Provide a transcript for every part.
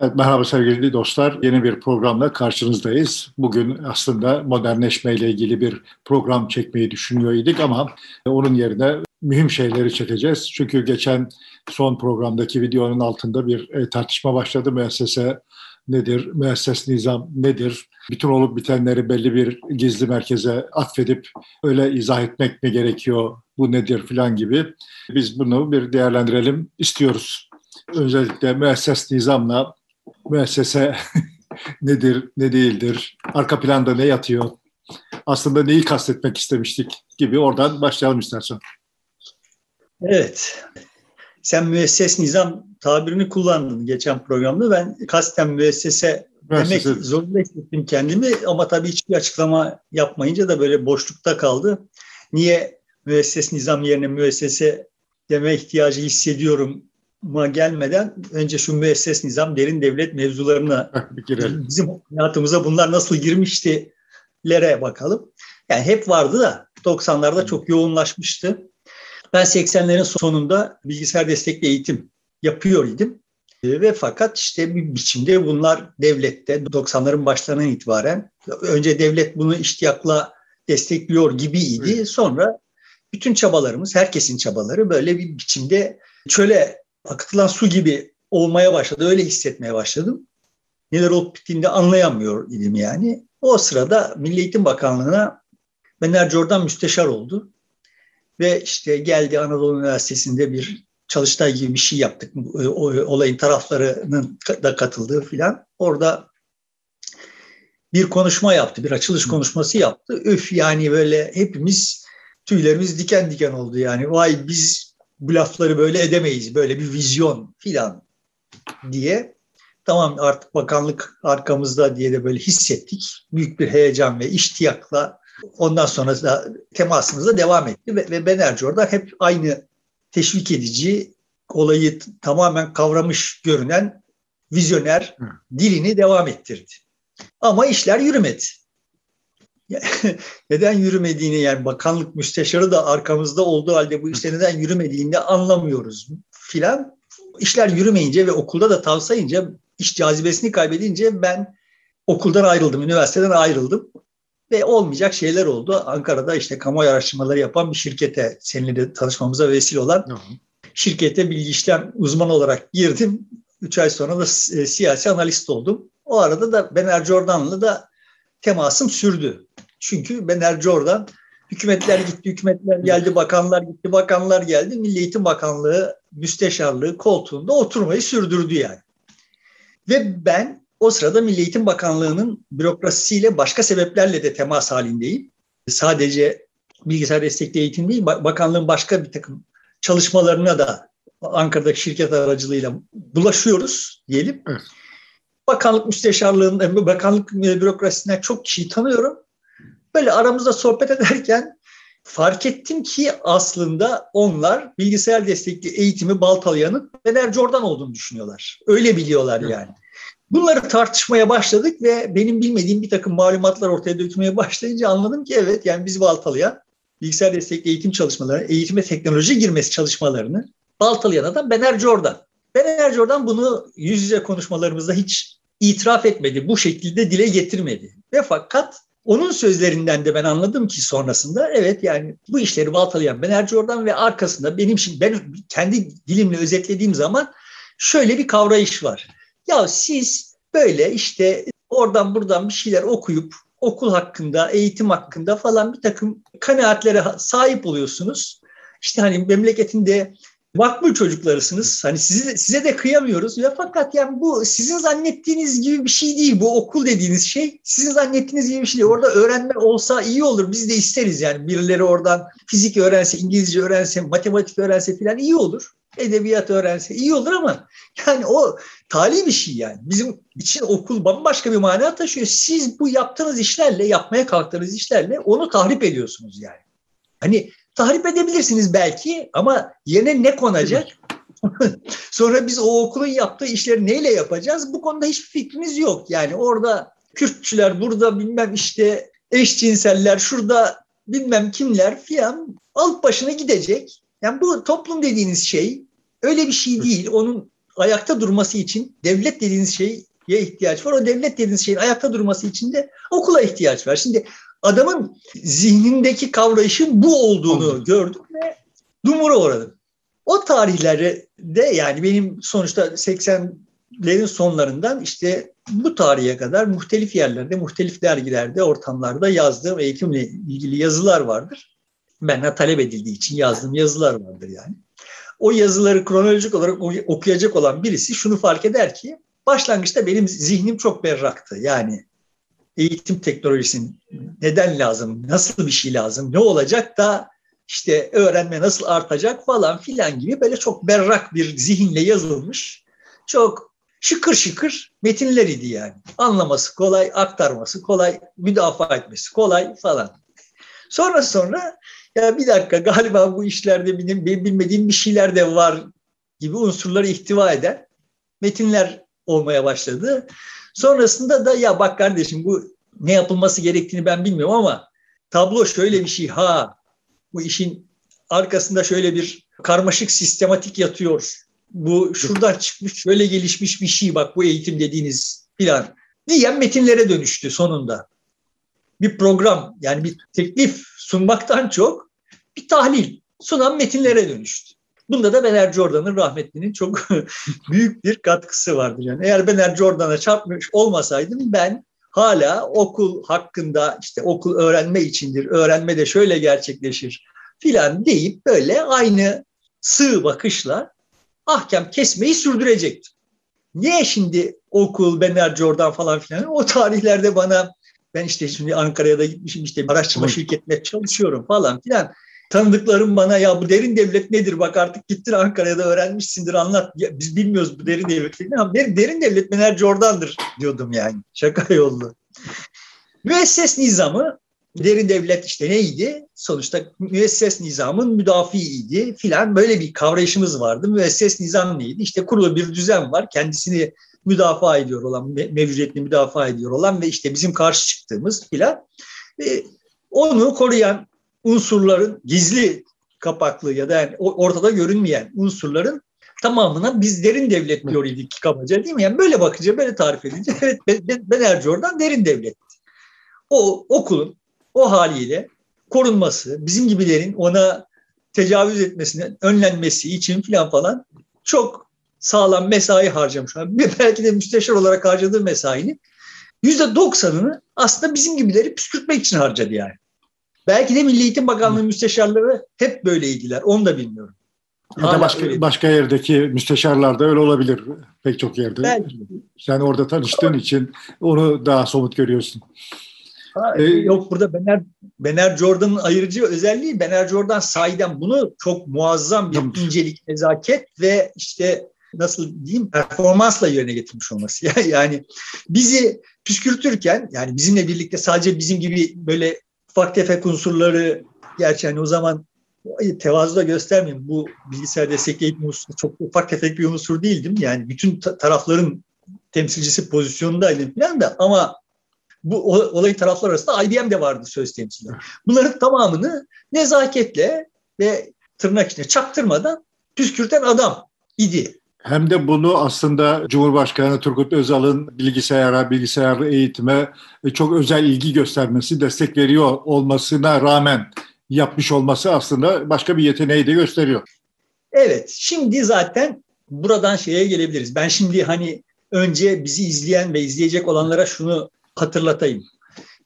Evet, merhaba sevgili dostlar. Yeni bir programla karşınızdayız. Bugün aslında modernleşme ile ilgili bir program çekmeyi düşünüyor idik ama onun yerine mühim şeyleri çekeceğiz. Çünkü geçen son programdaki videonun altında bir e, tartışma başladı. Müessese nedir, müesses nizam nedir? Bütün olup bitenleri belli bir gizli merkeze atfedip öyle izah etmek mi gerekiyor, bu nedir filan gibi. Biz bunu bir değerlendirelim istiyoruz. Özellikle müesses nizamla müessese nedir, ne değildir, arka planda ne yatıyor, aslında neyi kastetmek istemiştik gibi oradan başlayalım istersen. Evet, sen müesses nizam tabirini kullandın geçen programda. Ben kasten müessese demek zorunda hissettim kendimi ama tabii hiçbir açıklama yapmayınca da böyle boşlukta kaldı. Niye müesses nizam yerine müessese deme ihtiyacı hissediyorum ma gelmeden önce şu müesses nizam derin devlet mevzularına bizim hayatımıza bunlar nasıl girmişti lere bakalım. Yani hep vardı da 90'larda çok yoğunlaşmıştı. Ben 80'lerin sonunda bilgisayar destekli eğitim yapıyor idim. Ve fakat işte bir biçimde bunlar devlette 90'ların başlarından itibaren önce devlet bunu iştiyakla destekliyor gibiydi. Sonra bütün çabalarımız, herkesin çabaları böyle bir biçimde çöle akıtılan su gibi olmaya başladı. Öyle hissetmeye başladım. Neler olup bittiğini anlayamıyor idim yani. O sırada Milli Eğitim Bakanlığı'na Bener Jordan müsteşar oldu. Ve işte geldi Anadolu Üniversitesi'nde bir çalıştay gibi bir şey yaptık. O, olayın taraflarının da katıldığı filan. Orada bir konuşma yaptı, bir açılış konuşması yaptı. Öf yani böyle hepimiz tüylerimiz diken diken oldu yani. Vay biz bu lafları böyle edemeyiz, böyle bir vizyon filan diye. Tamam artık bakanlık arkamızda diye de böyle hissettik. Büyük bir heyecan ve iştiyakla ondan sonra da temasımıza devam etti. Ve, ve Benerci orada hep aynı teşvik edici, olayı tamamen kavramış görünen vizyoner dilini devam ettirdi. Ama işler yürümedi. neden yürümediğini yani bakanlık müsteşarı da arkamızda olduğu halde bu işte neden yürümediğini anlamıyoruz filan. İşler yürümeyince ve okulda da tavsayınca iş cazibesini kaybedince ben okuldan ayrıldım, üniversiteden ayrıldım ve olmayacak şeyler oldu. Ankara'da işte kamuoyu araştırmaları yapan bir şirkete seninle de tanışmamıza vesile olan hı hı. şirkete bilgi işlem uzmanı olarak girdim. Üç ay sonra da e, siyasi analist oldum. O arada da Bener Jordan'la da temasım sürdü. Çünkü ben Erci oradan hükümetler gitti, hükümetler geldi, bakanlar gitti, bakanlar geldi. Milli Eğitim Bakanlığı müsteşarlığı koltuğunda oturmayı sürdürdü yani. Ve ben o sırada Milli Eğitim Bakanlığı'nın bürokrasisiyle başka sebeplerle de temas halindeyim. Sadece bilgisayar destekli eğitim değil, bakanlığın başka bir takım çalışmalarına da Ankara'daki şirket aracılığıyla bulaşıyoruz diyelim. Evet. Bakanlık müsteşarlığının, bakanlık bürokrasisinden çok kişiyi tanıyorum. Böyle aramızda sohbet ederken fark ettim ki aslında onlar bilgisayar destekli eğitimi baltalayanın Fener Jordan olduğunu düşünüyorlar. Öyle biliyorlar yani. Bunları tartışmaya başladık ve benim bilmediğim bir takım malumatlar ortaya dökmeye başlayınca anladım ki evet yani biz baltalayan bilgisayar destekli eğitim çalışmaları, eğitime teknoloji girmesi çalışmalarını baltalayan adam Bener Jordan. Bener Jordan bunu yüz yüze konuşmalarımızda hiç itiraf etmedi. Bu şekilde dile getirmedi. Ve fakat onun sözlerinden de ben anladım ki sonrasında evet yani bu işleri baltalayan Ben Erci ve arkasında benim şimdi ben kendi dilimle özetlediğim zaman şöyle bir kavrayış var. Ya siz böyle işte oradan buradan bir şeyler okuyup okul hakkında, eğitim hakkında falan bir takım kanaatlere sahip oluyorsunuz. İşte hani memleketinde makbul çocuklarısınız. Hani size, size de kıyamıyoruz. Ya fakat yani bu sizin zannettiğiniz gibi bir şey değil. Bu okul dediğiniz şey sizin zannettiğiniz gibi bir şey değil. Orada öğrenme olsa iyi olur. Biz de isteriz yani. Birileri oradan fizik öğrense, İngilizce öğrense, matematik öğrense falan iyi olur. Edebiyat öğrense iyi olur ama yani o tali bir şey yani. Bizim için okul bambaşka bir mana taşıyor. Siz bu yaptığınız işlerle, yapmaya kalktığınız işlerle onu tahrip ediyorsunuz yani. Hani tahrip edebilirsiniz belki ama yerine ne konacak? Sonra biz o okulun yaptığı işleri neyle yapacağız? Bu konuda hiçbir fikrimiz yok. Yani orada Kürtçüler, burada bilmem işte eşcinseller, şurada bilmem kimler filan alıp başına gidecek. Yani bu toplum dediğiniz şey öyle bir şey değil. Onun ayakta durması için devlet dediğiniz şeye ihtiyaç var. O devlet dediğiniz şeyin ayakta durması için de okula ihtiyaç var. Şimdi adamın zihnindeki kavrayışın bu olduğunu Anladım. gördüm ve dumura uğradım. O tarihlerde yani benim sonuçta 80'lerin sonlarından işte bu tarihe kadar muhtelif yerlerde, muhtelif dergilerde, ortamlarda yazdığım eğitimle ilgili yazılar vardır. Benden talep edildiği için yazdığım yazılar vardır yani. O yazıları kronolojik olarak okuyacak olan birisi şunu fark eder ki başlangıçta benim zihnim çok berraktı. Yani eğitim teknolojisinin neden lazım, nasıl bir şey lazım, ne olacak da işte öğrenme nasıl artacak falan filan gibi böyle çok berrak bir zihinle yazılmış çok şıkır şıkır metinler idi yani. Anlaması kolay, aktarması kolay, müdafaa etmesi kolay falan. Sonra sonra ya bir dakika galiba bu işlerde benim, benim bilmediğim bir şeyler de var gibi unsurları ihtiva eden metinler olmaya başladı. Sonrasında da ya bak kardeşim bu ne yapılması gerektiğini ben bilmiyorum ama tablo şöyle bir şey ha bu işin arkasında şöyle bir karmaşık sistematik yatıyor. Bu şuradan çıkmış şöyle gelişmiş bir şey bak bu eğitim dediğiniz filan diyen metinlere dönüştü sonunda. Bir program yani bir teklif sunmaktan çok bir tahlil sunan metinlere dönüştü. Bunda da Bener Jordan'ın rahmetlinin çok büyük bir katkısı vardır. Yani eğer Bener Jordan'a çarpmış olmasaydım ben hala okul hakkında işte okul öğrenme içindir, öğrenme de şöyle gerçekleşir filan deyip böyle aynı sığ bakışla ahkam kesmeyi sürdürecektim. Niye şimdi okul, Bener Jordan falan filan o tarihlerde bana ben işte şimdi Ankara'ya da gitmişim işte araştırma şirketine çalışıyorum falan filan. Tanıdıklarım bana ya bu derin devlet nedir bak artık gittin Ankara'da öğrenmişsindir anlat. Ya, biz bilmiyoruz bu derin devlet. Ne derin, derin devlet Bener Jordan'dır diyordum yani şaka yollu. Müesses nizamı derin devlet işte neydi? Sonuçta müesses nizamın müdafiiydi filan böyle bir kavrayışımız vardı. Müesses nizam neydi? İşte kurulu bir düzen var. Kendisini müdafaa ediyor olan, mevcudiyetini müdafaa ediyor olan ve işte bizim karşı çıktığımız filan. Onu koruyan unsurların gizli kapaklı ya da yani ortada görünmeyen unsurların tamamına biz derin devlet diyor idik kabaca değil mi? Yani böyle bakınca, böyle tarif edince evet ben, ben Ercoğan'dan derin devlet. O okulun o haliyle korunması, bizim gibilerin ona tecavüz etmesinin önlenmesi için filan falan çok sağlam mesai harcamış. Belki de müsteşar olarak harcadığı mesainin yüzde doksanını aslında bizim gibileri püskürtmek için harcadı yani. Belki de Milli Eğitim Bakanlığı müsteşarları hep böyleydiler. Onu da bilmiyorum. Ya da başka, başka yerdeki müsteşarlar da öyle olabilir pek çok yerde. Belki. Sen orada tanıştığın için onu daha somut görüyorsun. Ha, ee, yok burada Bener, Bener Jordan'ın ayırıcı özelliği Bener Jordan sahiden bunu çok muazzam bir incelik, nezaket ve işte nasıl diyeyim performansla yerine getirmiş olması. yani bizi püskürtürken yani bizimle birlikte sadece bizim gibi böyle ufak tefek unsurları gerçi hani o zaman tevazu da göstermeyeyim. Bu bilgisayar unsur çok ufak tefek bir unsur değildim. Yani bütün tarafların temsilcisi pozisyondaydım falan da ama bu olayın taraflar arasında IBM de vardı söz temsili. Bunların tamamını nezaketle ve tırnak içinde çaktırmadan püskürten adam idi. Hem de bunu aslında Cumhurbaşkanı Turgut Özal'ın bilgisayara, bilgisayarlı eğitime çok özel ilgi göstermesi, destek veriyor olmasına rağmen yapmış olması aslında başka bir yeteneği de gösteriyor. Evet, şimdi zaten buradan şeye gelebiliriz. Ben şimdi hani önce bizi izleyen ve izleyecek olanlara şunu hatırlatayım.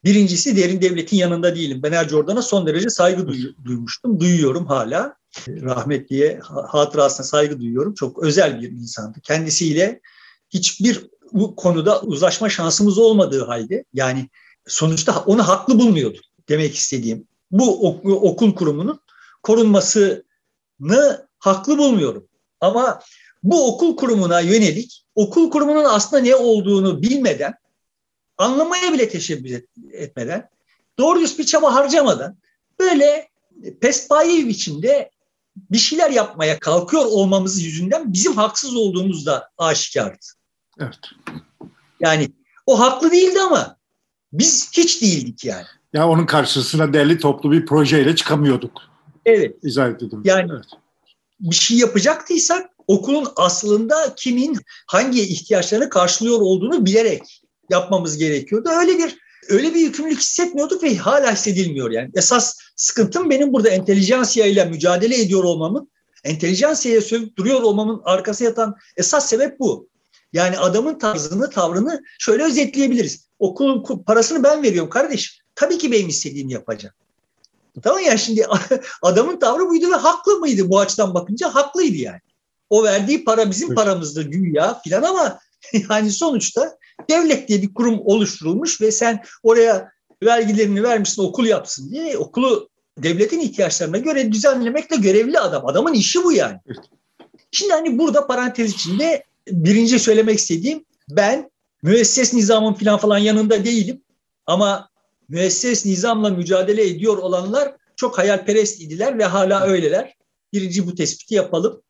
Birincisi derin devletin yanında değilim. Ben Er Jordan'a son derece saygı duymuştum. Duyuyorum hala. Rahmetliye hatırasına saygı duyuyorum. Çok özel bir insandı. Kendisiyle hiçbir bu konuda uzlaşma şansımız olmadığı halde yani sonuçta onu haklı bulmuyordu demek istediğim. Bu okul kurumunun korunmasını haklı bulmuyorum. Ama bu okul kurumuna yönelik okul kurumunun aslında ne olduğunu bilmeden anlamaya bile teşebbüs etmeden, doğru düz bir çaba harcamadan böyle pespaye biçimde bir şeyler yapmaya kalkıyor olmamız yüzünden bizim haksız olduğumuz da aşikardı. Evet. Yani o haklı değildi ama biz hiç değildik yani. Ya onun karşısına derli toplu bir projeyle çıkamıyorduk. Evet. İzah edildim. Yani evet. bir şey yapacaktıysak okulun aslında kimin hangi ihtiyaçlarını karşılıyor olduğunu bilerek yapmamız gerekiyordu. Öyle bir öyle bir yükümlülük hissetmiyorduk ve hala hissedilmiyor yani. Esas sıkıntım benim burada entelijansiya ile mücadele ediyor olmamın, entelijansiyaya sövüp duruyor olmamın arkası yatan esas sebep bu. Yani adamın tarzını, tavrını şöyle özetleyebiliriz. Okulun parasını ben veriyorum kardeş. Tabii ki benim istediğimi yapacağım. Tamam ya şimdi adamın tavrı buydu ve haklı mıydı bu açıdan bakınca? Haklıydı yani. O verdiği para bizim paramızdı güya filan ama yani sonuçta devlet diye bir kurum oluşturulmuş ve sen oraya vergilerini vermişsin okul yapsın diye okulu devletin ihtiyaçlarına göre düzenlemekle görevli adam. Adamın işi bu yani. Şimdi hani burada parantez içinde birinci söylemek istediğim ben müesses nizamın falan falan yanında değilim ama müesses nizamla mücadele ediyor olanlar çok hayalperest idiler ve hala öyleler. Birinci bu tespiti yapalım.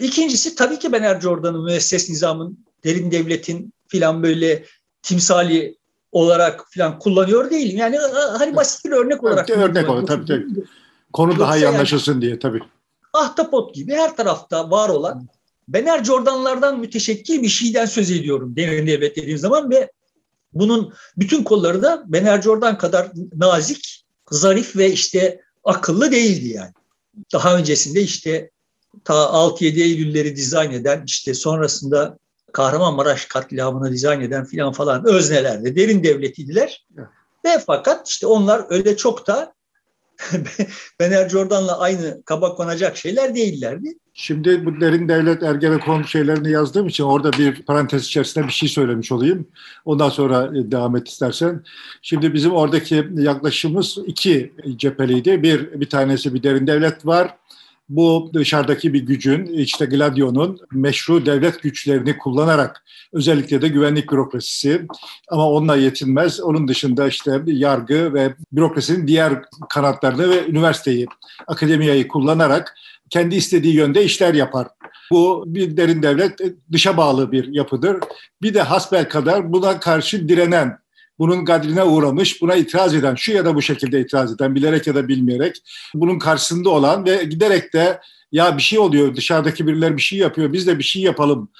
İkincisi tabii ki ben Er Jordan'ın müesses nizamın, derin devletin filan böyle timsali olarak filan kullanıyor değilim. Yani hani basit bir örnek olarak. Evet, örnek olarak tabii tabii. Konu daha iyi anlaşılsın yani, diye tabii. Ahtapot gibi her tarafta var olan ben Er Jordan'lardan müteşekkil bir şeyden söz ediyorum derin devlet dediğim zaman ve bunun bütün kolları da Ben Er Jordan kadar nazik, zarif ve işte akıllı değildi yani. Daha öncesinde işte ta 6-7 Eylül'leri dizayn eden işte sonrasında Kahramanmaraş katliamını dizayn eden filan falan öznelerdi. Derin devletiydiler. Evet. Ve fakat işte onlar öyle çok da Bener Jordan'la aynı kaba konacak şeyler değillerdi. Şimdi bu derin devlet Ergenekon şeylerini yazdığım için orada bir parantez içerisinde bir şey söylemiş olayım. Ondan sonra e, devam et istersen. Şimdi bizim oradaki yaklaşımımız iki cepheliydi. Bir, bir tanesi bir derin devlet var bu dışarıdaki bir gücün, işte Gladio'nun meşru devlet güçlerini kullanarak özellikle de güvenlik bürokrasisi ama onunla yetinmez. Onun dışında işte yargı ve bürokrasinin diğer kanatlarını ve üniversiteyi, akademiyayı kullanarak kendi istediği yönde işler yapar. Bu bir derin devlet dışa bağlı bir yapıdır. Bir de hasbel kadar buna karşı direnen bunun gadrine uğramış, buna itiraz eden, şu ya da bu şekilde itiraz eden, bilerek ya da bilmeyerek bunun karşısında olan ve giderek de ya bir şey oluyor, dışarıdaki birileri bir şey yapıyor, biz de bir şey yapalım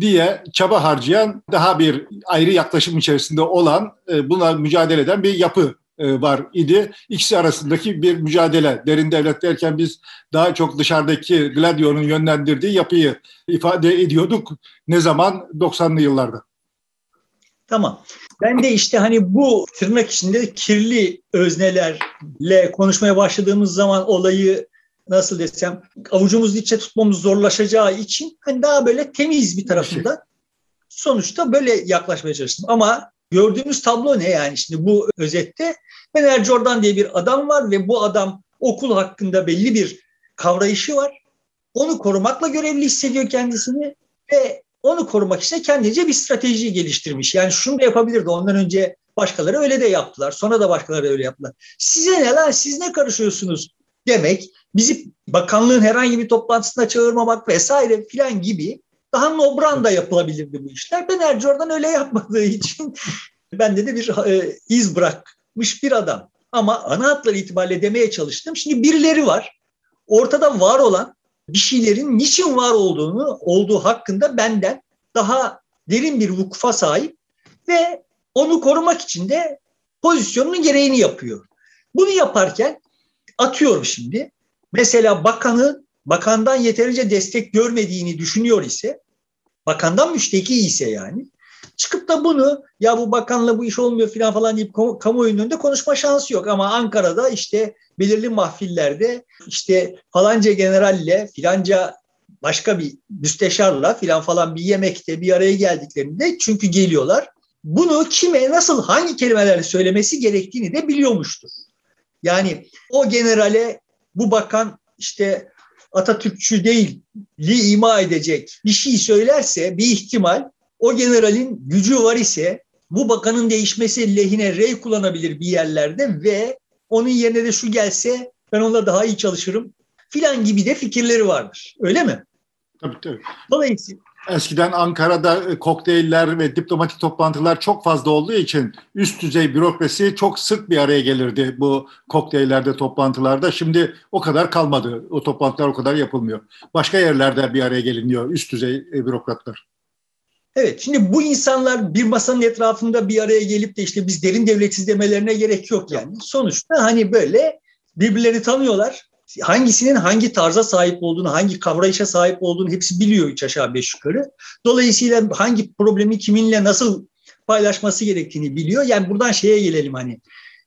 diye çaba harcayan, daha bir ayrı yaklaşım içerisinde olan, e, buna mücadele eden bir yapı e, var idi. İkisi arasındaki bir mücadele. Derin devlet derken biz daha çok dışarıdaki Gladio'nun yönlendirdiği yapıyı ifade ediyorduk. Ne zaman? 90'lı yıllarda. Tamam. Ben de işte hani bu tırnak içinde kirli öznelerle konuşmaya başladığımız zaman olayı nasıl desem avucumuzun içe tutmamız zorlaşacağı için hani daha böyle temiz bir tarafında sonuçta böyle yaklaşmaya çalıştım. Ama gördüğümüz tablo ne yani şimdi bu özette Fener Jordan diye bir adam var ve bu adam okul hakkında belli bir kavrayışı var. Onu korumakla görevli hissediyor kendisini ve onu korumak için kendince bir strateji geliştirmiş. Yani şunu da yapabilirdi. Ondan önce başkaları öyle de yaptılar. Sonra da başkaları öyle yaptılar. Size ne lan siz ne karışıyorsunuz demek bizi bakanlığın herhangi bir toplantısına çağırmamak vesaire filan gibi daha nobran da yapılabilirdi bu işler. Ben Erci oradan öyle yapmadığı için bende de bir e, iz bırakmış bir adam. Ama ana hatları itibariyle demeye çalıştım. Şimdi birileri var. Ortada var olan bir şeylerin niçin var olduğunu, olduğu hakkında benden daha derin bir vukufa sahip ve onu korumak için de pozisyonunun gereğini yapıyor. Bunu yaparken atıyorum şimdi. Mesela bakanı bakandan yeterince destek görmediğini düşünüyor ise, bakandan müşteki ise yani, çıkıp da bunu ya bu bakanla bu iş olmuyor falan falan deyip kamuoyunun önünde konuşma şansı yok. Ama Ankara'da işte belirli mahfillerde işte falanca generalle filanca başka bir müsteşarla filan falan bir yemekte bir araya geldiklerinde çünkü geliyorlar. Bunu kime nasıl hangi kelimelerle söylemesi gerektiğini de biliyormuştur. Yani o generale bu bakan işte Atatürkçü değil li ima edecek bir şey söylerse bir ihtimal o generalin gücü var ise bu bakanın değişmesi lehine rey kullanabilir bir yerlerde ve onun yerine de şu gelse ben onunla daha iyi çalışırım filan gibi de fikirleri vardır. Öyle mi? Tabii tabii. Dolayısıyla, Eskiden Ankara'da e, kokteyller ve diplomatik toplantılar çok fazla olduğu için üst düzey bürokrasi çok sık bir araya gelirdi bu kokteyllerde, toplantılarda. Şimdi o kadar kalmadı. O toplantılar o kadar yapılmıyor. Başka yerlerde bir araya geliniyor üst düzey e, bürokratlar. Evet, şimdi bu insanlar bir masanın etrafında bir araya gelip de işte biz derin devletiz demelerine gerek yok yani. Sonuçta hani böyle birbirlerini tanıyorlar hangisinin hangi tarza sahip olduğunu, hangi kavrayışa sahip olduğunu hepsi biliyor üç aşağı beş yukarı. Dolayısıyla hangi problemi kiminle nasıl paylaşması gerektiğini biliyor. Yani buradan şeye gelelim hani.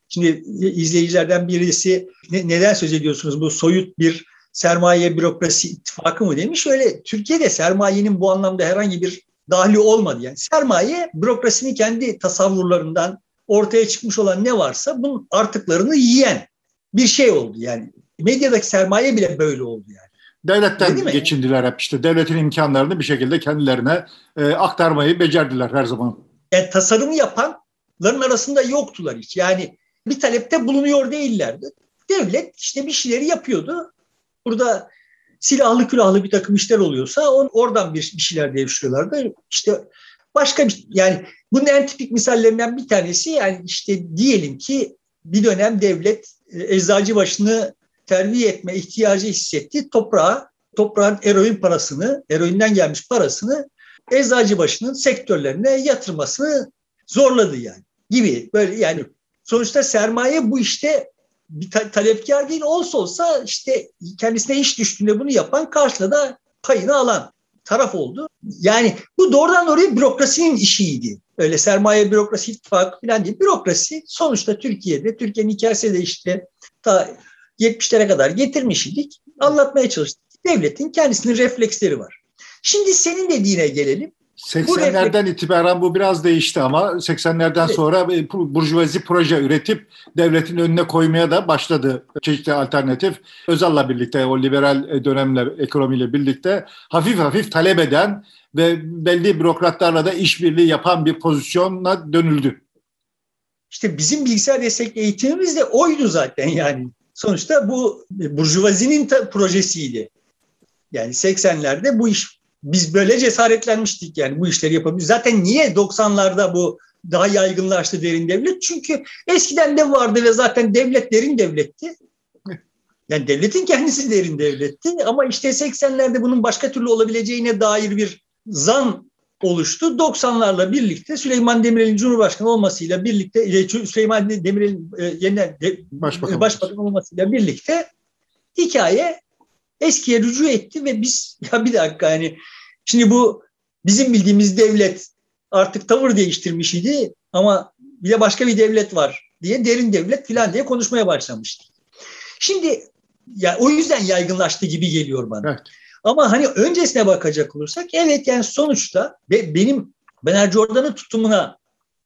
Şimdi izleyicilerden birisi ne, neden söz ediyorsunuz bu soyut bir sermaye bürokrasi ittifakı mı demiş. Öyle Türkiye'de sermayenin bu anlamda herhangi bir dahli olmadı. Yani sermaye bürokrasinin kendi tasavvurlarından ortaya çıkmış olan ne varsa bunun artıklarını yiyen bir şey oldu. Yani medyadaki sermaye bile böyle oldu yani. Devletten geçindiler hep işte. Devletin imkanlarını bir şekilde kendilerine e, aktarmayı becerdiler her zaman. Yani tasarımı yapanların arasında yoktular hiç. Yani bir talepte bulunuyor değillerdi. Devlet işte bir şeyleri yapıyordu. Burada silahlı külahlı bir takım işler oluyorsa on, oradan bir, bir şeyler devşiriyorlardı. İşte başka bir yani bunun en tipik misallerinden bir tanesi yani işte diyelim ki bir dönem devlet e, eczacı başını terbiye etme ihtiyacı hissetti. Toprağa, toprağın eroin parasını, eroinden gelmiş parasını eczacı başının sektörlerine yatırmasını zorladı yani gibi. Böyle yani sonuçta sermaye bu işte bir ta- talepkar değil olsa olsa işte kendisine iş düştüğünde bunu yapan karşıda da payını alan taraf oldu. Yani bu doğrudan oraya bürokrasinin işiydi. Öyle sermaye bürokrasi ittifakı falan değil. Bürokrasi sonuçta Türkiye'de, Türkiye'nin hikayesi de işte ta 70'lere kadar getirmiş idik. Anlatmaya çalıştık. Devletin kendisinin refleksleri var. Şimdi senin dediğine gelelim. 80'lerden itibaren bu biraz değişti ama 80'lerden evet. sonra burjuvazi proje üretip devletin önüne koymaya da başladı çeşitli alternatif. Özal'la birlikte o liberal dönemler ekonomiyle birlikte hafif hafif talep eden ve belli bürokratlarla da işbirliği yapan bir pozisyona dönüldü. İşte bizim bilgisayar destekli eğitimimiz de oydu zaten yani. Sonuçta bu Burjuvazinin projesiydi. Yani 80'lerde bu iş biz böyle cesaretlenmiştik yani bu işleri yapabiliriz. Zaten niye 90'larda bu daha yaygınlaştı derin devlet? Çünkü eskiden de vardı ve zaten devlet derin devletti. Yani devletin kendisi derin devletti ama işte 80'lerde bunun başka türlü olabileceğine dair bir zan oluştu. 90'larla birlikte Süleyman Demirel'in Cumhurbaşkanı olmasıyla birlikte e, Süleyman Demirel'in e, yeniden Başbakan, Başbakan olmasıyla birlikte hikaye eskiye rücu etti ve biz ya bir dakika yani şimdi bu bizim bildiğimiz devlet artık tavır değiştirmiş idi ama bir de başka bir devlet var diye derin devlet filan diye konuşmaya başlamıştı. Şimdi ya o yüzden yaygınlaştı gibi geliyor bana. Evet. Ama hani öncesine bakacak olursak evet yani sonuçta ve benim Bener Jordan'ın tutumuna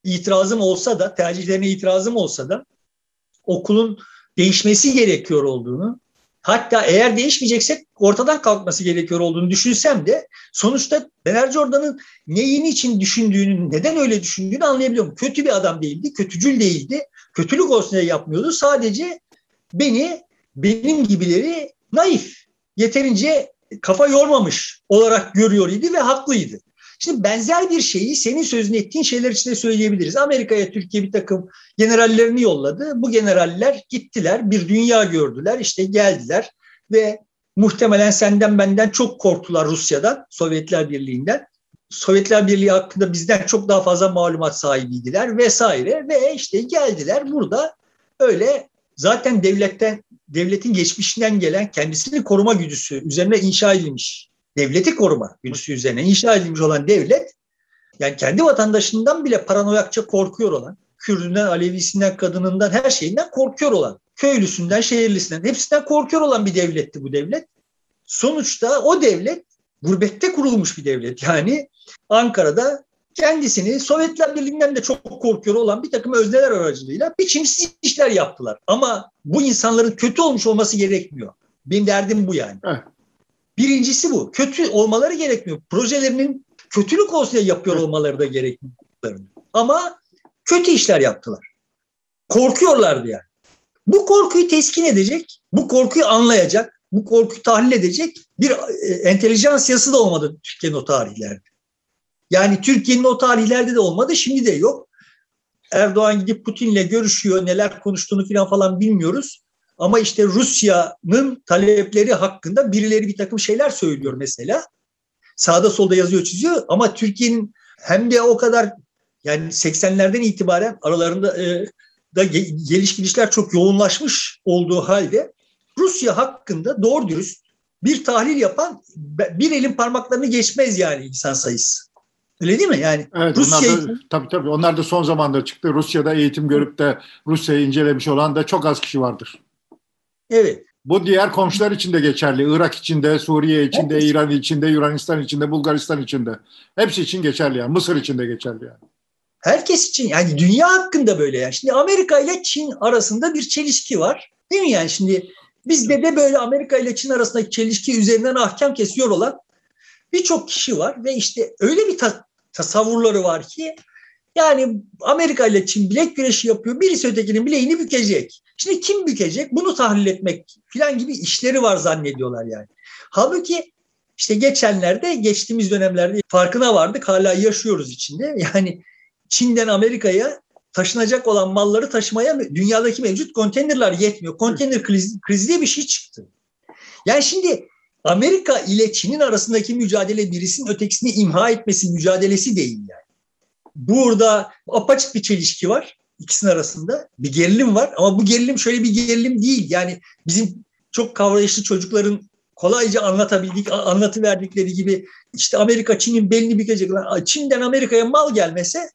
itirazım olsa da tercihlerine itirazım olsa da okulun değişmesi gerekiyor olduğunu hatta eğer değişmeyeceksek ortadan kalkması gerekiyor olduğunu düşünsem de sonuçta Bener Jordan'ın neyin için düşündüğünü, neden öyle düşündüğünü anlayabiliyorum. Kötü bir adam değildi, kötücül değildi. Kötülük olsun diye yapmıyordu. Sadece beni, benim gibileri naif, yeterince kafa yormamış olarak görüyor idi ve haklıydı. Şimdi benzer bir şeyi senin sözünü ettiğin şeyler için de söyleyebiliriz. Amerika'ya Türkiye bir takım generallerini yolladı. Bu generaller gittiler, bir dünya gördüler, işte geldiler ve muhtemelen senden benden çok korktular Rusya'dan, Sovyetler Birliği'nden. Sovyetler Birliği hakkında bizden çok daha fazla malumat sahibiydiler vesaire ve işte geldiler burada öyle zaten devletten devletin geçmişinden gelen kendisini koruma güdüsü üzerine inşa edilmiş, devleti koruma güdüsü üzerine inşa edilmiş olan devlet, yani kendi vatandaşından bile paranoyakça korkuyor olan, Kürdünden, Alevisinden, kadınından, her şeyinden korkuyor olan, köylüsünden, şehirlisinden, hepsinden korkuyor olan bir devletti bu devlet. Sonuçta o devlet gurbette kurulmuş bir devlet. Yani Ankara'da kendisini Sovyetler Birliği'nden de çok korkuyor olan bir takım özneler aracılığıyla biçimsiz işler yaptılar. Ama bu insanların kötü olmuş olması gerekmiyor. Benim derdim bu yani. Evet. Birincisi bu. Kötü olmaları gerekmiyor. Projelerinin kötülük olsun diye yapıyor olmaları da gerekmiyor. Ama kötü işler yaptılar. Korkuyorlardı yani. Bu korkuyu teskin edecek, bu korkuyu anlayacak, bu korkuyu tahlil edecek bir e, entelijansiyası da olmadı Türkiye'nin o tarihlerde. Yani Türkiye'nin o tarihlerde de olmadı, şimdi de yok. Erdoğan gidip Putin'le görüşüyor, neler konuştuğunu falan falan bilmiyoruz. Ama işte Rusya'nın talepleri hakkında birileri bir takım şeyler söylüyor mesela. Sağda solda yazıyor çiziyor ama Türkiye'nin hem de o kadar yani 80'lerden itibaren aralarında e, da geliş gidişler çok yoğunlaşmış olduğu halde Rusya hakkında doğru dürüst bir tahlil yapan bir elin parmaklarını geçmez yani insan sayısı. Öyle değil mi? Yani evet, Rusya onlar da, tabii tabii onlar da son zamanda çıktı. Rusya'da eğitim görüp de Rusya'yı incelemiş olan da çok az kişi vardır. Evet. Bu diğer komşular için de geçerli. Irak için de, Suriye için de, İran için de, Yunanistan için de, Bulgaristan için de. Hepsi için geçerli yani. Mısır için de geçerli yani. Herkes için yani dünya hakkında böyle yani. Şimdi Amerika ile Çin arasında bir çelişki var. Değil mi yani şimdi bizde de böyle Amerika ile Çin arasındaki çelişki üzerinden ahkam kesiyor olan birçok kişi var ve işte öyle bir ta- tasavvurları var ki yani Amerika ile Çin bilek güreşi yapıyor. Birisi ötekinin bileğini bükecek. Şimdi kim bükecek? Bunu tahlil etmek filan gibi işleri var zannediyorlar yani. Halbuki işte geçenlerde, geçtiğimiz dönemlerde farkına vardık. Hala yaşıyoruz içinde. Yani Çin'den Amerika'ya taşınacak olan malları taşımaya dünyadaki mevcut konteynerler yetmiyor. Konteyner krizi, krizi diye bir şey çıktı. Yani şimdi Amerika ile Çin'in arasındaki mücadele birisinin ötekisini imha etmesi mücadelesi değil yani. Burada apaçık bir çelişki var ikisinin arasında. Bir gerilim var ama bu gerilim şöyle bir gerilim değil. Yani bizim çok kavrayışlı çocukların kolayca anlatabildik, anlatıverdikleri gibi işte Amerika Çin'in belini bükecek. Çin'den Amerika'ya mal gelmese,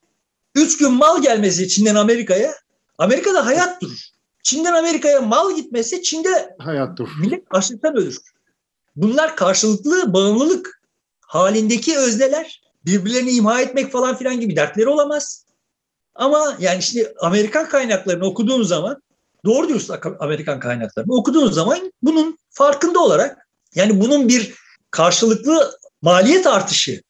üç gün mal gelmesi Çin'den Amerika'ya, Amerika'da hayat durur. Çin'den Amerika'ya mal gitmesi Çin'de hayat durur. millet açlıktan ölür. Bunlar karşılıklı bağımlılık halindeki özneler birbirlerini imha etmek falan filan gibi dertleri olamaz. Ama yani şimdi Amerikan kaynaklarını okuduğun zaman doğru dürüst Amerikan kaynaklarını okuduğun zaman bunun farkında olarak yani bunun bir karşılıklı maliyet artışı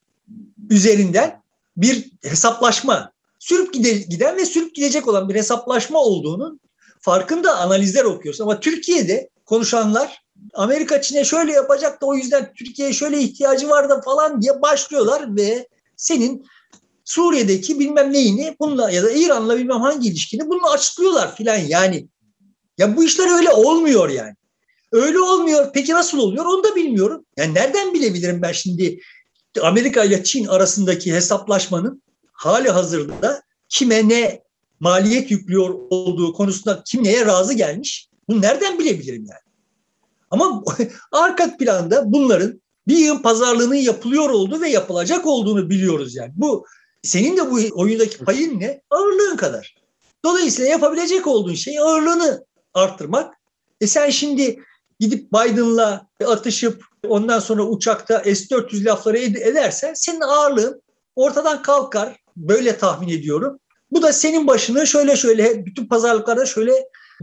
üzerinden bir hesaplaşma sürüp giden ve sürüp gidecek olan bir hesaplaşma olduğunun farkında analizler okuyorsun. Ama Türkiye'de konuşanlar Amerika Çin'e şöyle yapacak da o yüzden Türkiye'ye şöyle ihtiyacı var da falan diye başlıyorlar ve senin Suriye'deki bilmem neyini bununla ya da İran'la bilmem hangi ilişkini bunu açıklıyorlar filan yani. Ya bu işler öyle olmuyor yani. Öyle olmuyor. Peki nasıl oluyor? Onu da bilmiyorum. Yani nereden bilebilirim ben şimdi Amerika ile Çin arasındaki hesaplaşmanın hali hazırda kime ne maliyet yüklüyor olduğu konusunda kim neye razı gelmiş? Bunu nereden bilebilirim yani? Ama arka planda bunların bir yığın pazarlığının yapılıyor olduğu ve yapılacak olduğunu biliyoruz yani. Bu senin de bu oyundaki payın ne? Ağırlığın kadar. Dolayısıyla yapabilecek olduğun şey ağırlığını arttırmak. E sen şimdi gidip Biden'la atışıp ondan sonra uçakta S-400 lafları edersen senin ağırlığın ortadan kalkar. Böyle tahmin ediyorum. Bu da senin başını şöyle şöyle bütün pazarlıklarda şöyle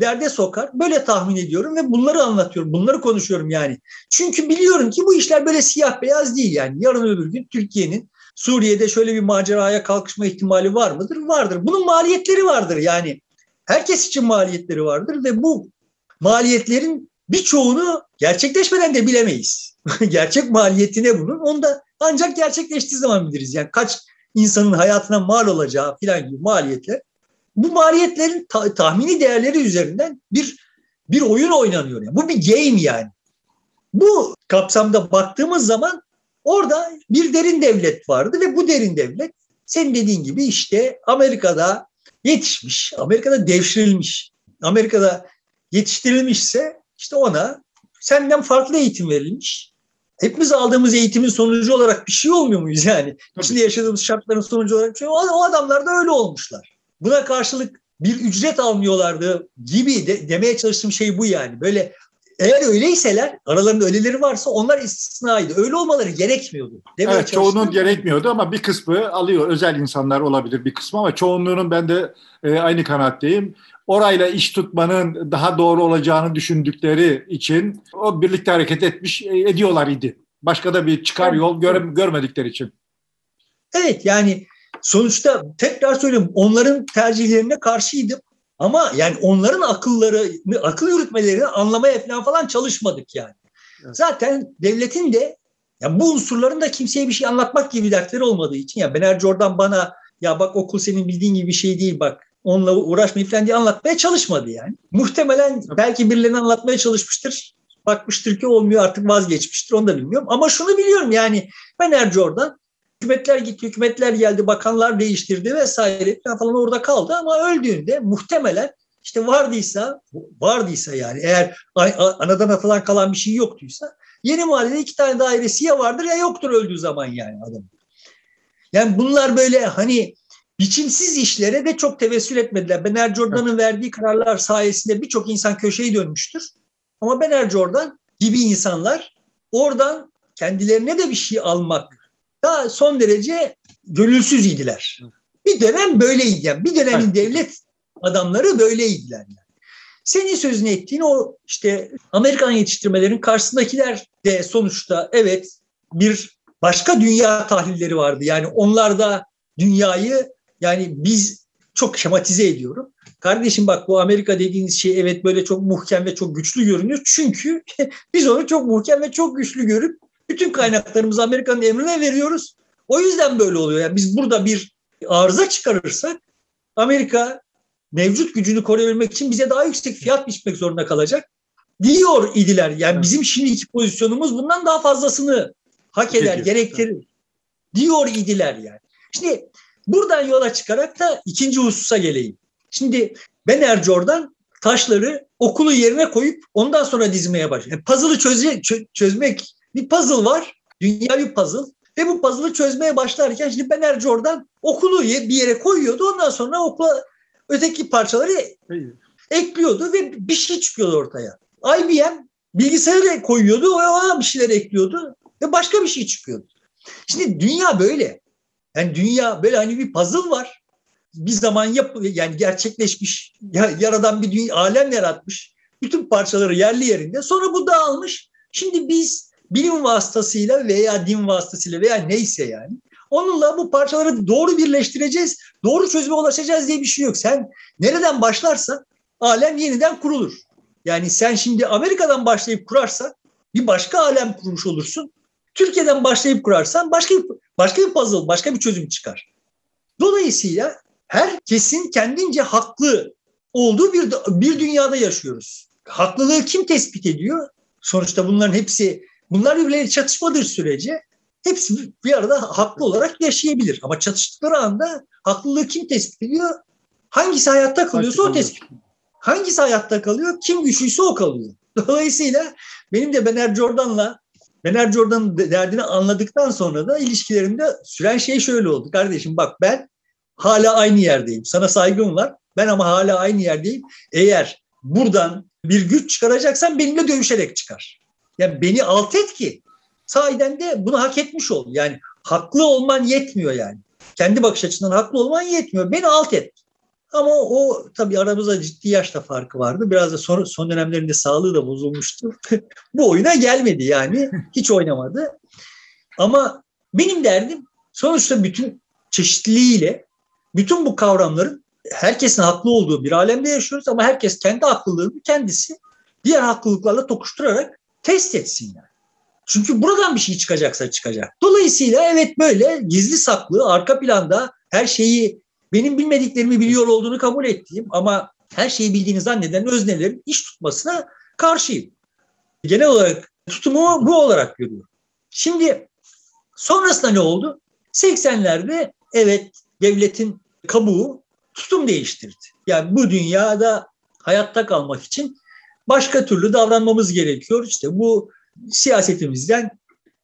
derde sokar. Böyle tahmin ediyorum ve bunları anlatıyorum. Bunları konuşuyorum yani. Çünkü biliyorum ki bu işler böyle siyah beyaz değil yani. Yarın öbür gün Türkiye'nin Suriye'de şöyle bir maceraya kalkışma ihtimali var mıdır? Vardır. Bunun maliyetleri vardır yani. Herkes için maliyetleri vardır ve bu maliyetlerin birçoğunu gerçekleşmeden de bilemeyiz. Gerçek maliyeti ne bunun? Onu da ancak gerçekleştiği zaman biliriz. Yani kaç insanın hayatına mal olacağı filan gibi maliyetler. Bu maliyetlerin ta- tahmini değerleri üzerinden bir bir oyun oynanıyor. Yani. Bu bir game yani. Bu kapsamda baktığımız zaman orada bir derin devlet vardı ve bu derin devlet senin dediğin gibi işte Amerika'da yetişmiş, Amerika'da devşirilmiş. Amerika'da yetiştirilmişse işte ona senden farklı eğitim verilmiş. Hepimiz aldığımız eğitimin sonucu olarak bir şey olmuyor muyuz yani? Tabii. İçinde yaşadığımız şartların sonucu olarak bir şey. O, adamlar da öyle olmuşlar. Buna karşılık bir ücret almıyorlardı gibi de, demeye çalıştığım şey bu yani. Böyle eğer öyleyseler aralarında öyleleri varsa onlar istisnaydı. Öyle olmaları gerekmiyordu. Demeye evet çoğunun gerekmiyordu ama bir kısmı alıyor. Özel insanlar olabilir bir kısmı ama çoğunluğunun ben de e, aynı kanaatteyim. Orayla iş tutmanın daha doğru olacağını düşündükleri için o birlikte hareket etmiş e, ediyorlar idi. Başka da bir çıkar yol gör, görmedikleri için. Evet yani sonuçta tekrar söyleyeyim onların tercihlerine karşıydım. Ama yani onların akılları, akıl yürütmelerini anlamaya falan falan çalışmadık yani. Evet. Zaten devletin de Yani bu unsurların da kimseye bir şey anlatmak gibi dertleri olmadığı için ya Bener Jordan bana ya bak okul senin bildiğin gibi bir şey değil bak onunla uğraşmayı falan diye anlatmaya çalışmadı yani. Muhtemelen belki birilerine anlatmaya çalışmıştır. Bakmıştır ki olmuyor artık vazgeçmiştir onu da bilmiyorum. Ama şunu biliyorum yani Bener Jordan hükümetler gitti, hükümetler geldi, bakanlar değiştirdi vesaire falan orada kaldı ama öldüğünde muhtemelen işte vardıysa, vardıysa yani eğer anadan atılan kalan bir şey yoktuysa yeni mahallede iki tane dairesi ya vardır ya yoktur öldüğü zaman yani adam. Yani bunlar böyle hani biçimsiz işlere de çok tevessül etmediler. Bener Jordan'ın verdiği kararlar sayesinde birçok insan köşeyi dönmüştür. Ama Bener Jordan gibi insanlar oradan kendilerine de bir şey almak daha son derece gönülsüz idiler. Bir dönem böyleydi. Yani bir dönemin devlet adamları böyleydiler. Yani. Senin sözünü ettiğin o işte Amerikan yetiştirmelerin karşısındakiler de sonuçta evet bir başka dünya tahlilleri vardı. Yani onlar da dünyayı yani biz çok şematize ediyorum. Kardeşim bak bu Amerika dediğiniz şey evet böyle çok muhkem ve çok güçlü görünüyor. Çünkü biz onu çok muhkem ve çok güçlü görüp bütün kaynaklarımızı Amerika'nın emrine veriyoruz. O yüzden böyle oluyor. Yani biz burada bir arıza çıkarırsak Amerika mevcut gücünü koruyabilmek için bize daha yüksek fiyat biçmek zorunda kalacak diyor idiler. Yani bizim şimdiki pozisyonumuz bundan daha fazlasını hak eder, gerektirir diyor idiler yani. Şimdi buradan yola çıkarak da ikinci hususa geleyim. Şimdi Ben Ercor'dan taşları okulu yerine koyup ondan sonra dizmeye başlıyor. Yani puzzle'ı çöze, çözmek bir puzzle var. Dünya bir puzzle. Ve bu puzzle'ı çözmeye başlarken şimdi Ben Ercor'dan okulu bir yere koyuyordu. Ondan sonra okula öteki parçaları ekliyordu ve bir şey çıkıyordu ortaya. IBM bilgisayarı koyuyordu ve ona bir şeyler ekliyordu ve başka bir şey çıkıyordu. Şimdi dünya böyle. Yani dünya böyle hani bir puzzle var. Bir zaman yap yani gerçekleşmiş, yaradan bir dünya, alem yaratmış. Bütün parçaları yerli yerinde. Sonra bu dağılmış. Şimdi biz bilim vasıtasıyla veya din vasıtasıyla veya neyse yani onunla bu parçaları doğru birleştireceğiz, doğru çözüme ulaşacağız diye bir şey yok. Sen nereden başlarsan alem yeniden kurulur. Yani sen şimdi Amerika'dan başlayıp kurarsan bir başka alem kurmuş olursun. Türkiye'den başlayıp kurarsan başka bir, başka bir puzzle, başka bir çözüm çıkar. Dolayısıyla herkesin kendince haklı olduğu bir, bir dünyada yaşıyoruz. Haklılığı kim tespit ediyor? Sonuçta bunların hepsi, bunlar birbirleriyle çatışmadır sürece hepsi bir arada haklı olarak yaşayabilir. Ama çatıştıkları anda haklılığı kim tespit ediyor? Hangisi hayatta kalıyorsa o tespit ediyor. Hangisi hayatta kalıyor? Kim güçlüyse o kalıyor. Dolayısıyla benim de Bener Jordan'la Bener Jordan'ın derdini anladıktan sonra da ilişkilerimde süren şey şöyle oldu. Kardeşim bak ben hala aynı yerdeyim. Sana saygım var. Ben ama hala aynı yerdeyim. Eğer buradan bir güç çıkaracaksan benimle dövüşerek çıkar. Yani beni alt et ki sahiden de bunu hak etmiş ol. Yani haklı olman yetmiyor yani. Kendi bakış açısından haklı olman yetmiyor. Beni alt et. Ama o tabii aramızda ciddi yaşta farkı vardı. Biraz da son, son dönemlerinde sağlığı da bozulmuştu. Bu oyuna gelmedi yani. Hiç oynamadı. Ama benim derdim sonuçta bütün çeşitliliğiyle bütün bu kavramların herkesin haklı olduğu bir alemde yaşıyoruz ama herkes kendi haklılığını kendisi diğer haklılıklarla tokuşturarak test etsin yani. Çünkü buradan bir şey çıkacaksa çıkacak. Dolayısıyla evet böyle gizli saklı arka planda her şeyi benim bilmediklerimi biliyor olduğunu kabul ettiğim ama her şeyi bildiğini zanneden öznelerin iş tutmasına karşıyım. Genel olarak tutumumu bu olarak görüyorum. Şimdi sonrasında ne oldu? 80'lerde evet devletin kabuğu tutum değiştirdi. Yani bu dünyada hayatta kalmak için başka türlü davranmamız gerekiyor. İşte bu siyasetimizden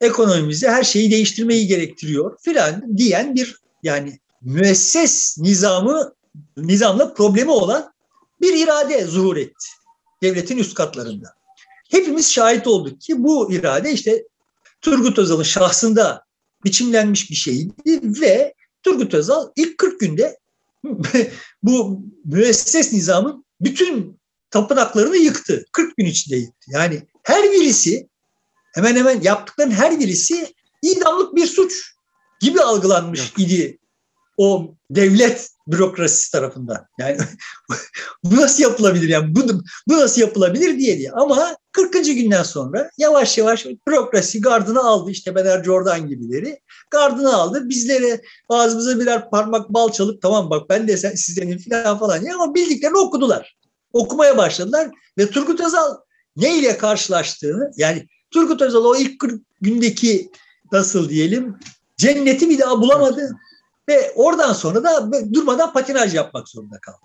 ekonomimize her şeyi değiştirmeyi gerektiriyor filan diyen bir yani müesses nizamı nizamla problemi olan bir irade zuhur etti devletin üst katlarında. Hepimiz şahit olduk ki bu irade işte Turgut Özal'ın şahsında biçimlenmiş bir şeydi ve Turgut Özal ilk 40 günde bu müesses nizamın bütün tapınaklarını yıktı. 40 gün içinde yıktı. Yani her birisi hemen hemen yaptıkların her birisi idamlık bir suç gibi algılanmış idi o devlet bürokrasisi tarafından. Yani bu nasıl yapılabilir yani bu, bu nasıl yapılabilir diye diye. Ama 40. günden sonra yavaş yavaş bürokrasi gardını aldı işte Bener Jordan gibileri. Gardını aldı. Bizlere ağzımıza birer parmak bal çalıp tamam bak ben de sen, sizlerin falan falan ya ama bildiklerini okudular. Okumaya başladılar ve Turgut Özal ne ile karşılaştığını yani Turgut Özal o ilk 40 gündeki nasıl diyelim cenneti bir daha bulamadı ve oradan sonra da durmadan patinaj yapmak zorunda kaldı.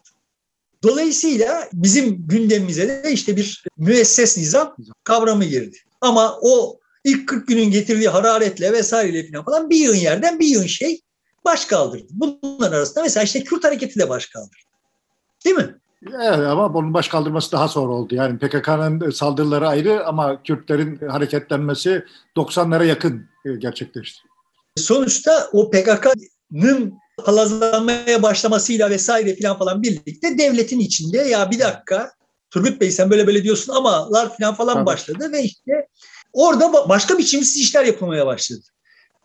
Dolayısıyla bizim gündemimize de işte bir müesses nizam kavramı girdi. Ama o ilk 40 günün getirdiği hararetle vesaireyle falan bir yığın yerden bir yığın şey baş kaldırdı. Bunların arasında mesela işte Kürt hareketi de baş kaldırdı. Değil mi? Evet ama bunun baş kaldırması daha zor oldu. Yani PKK'nın saldırıları ayrı ama Kürtlerin hareketlenmesi 90'lara yakın e, gerçekleşti. Sonuçta o PKK'nın palazlanmaya başlamasıyla vesaire filan falan birlikte devletin içinde ya bir dakika Turgut Bey sen böyle böyle diyorsun amalar filan falan Tabii. başladı ve işte orada başka biçimsiz işler yapılmaya başladı.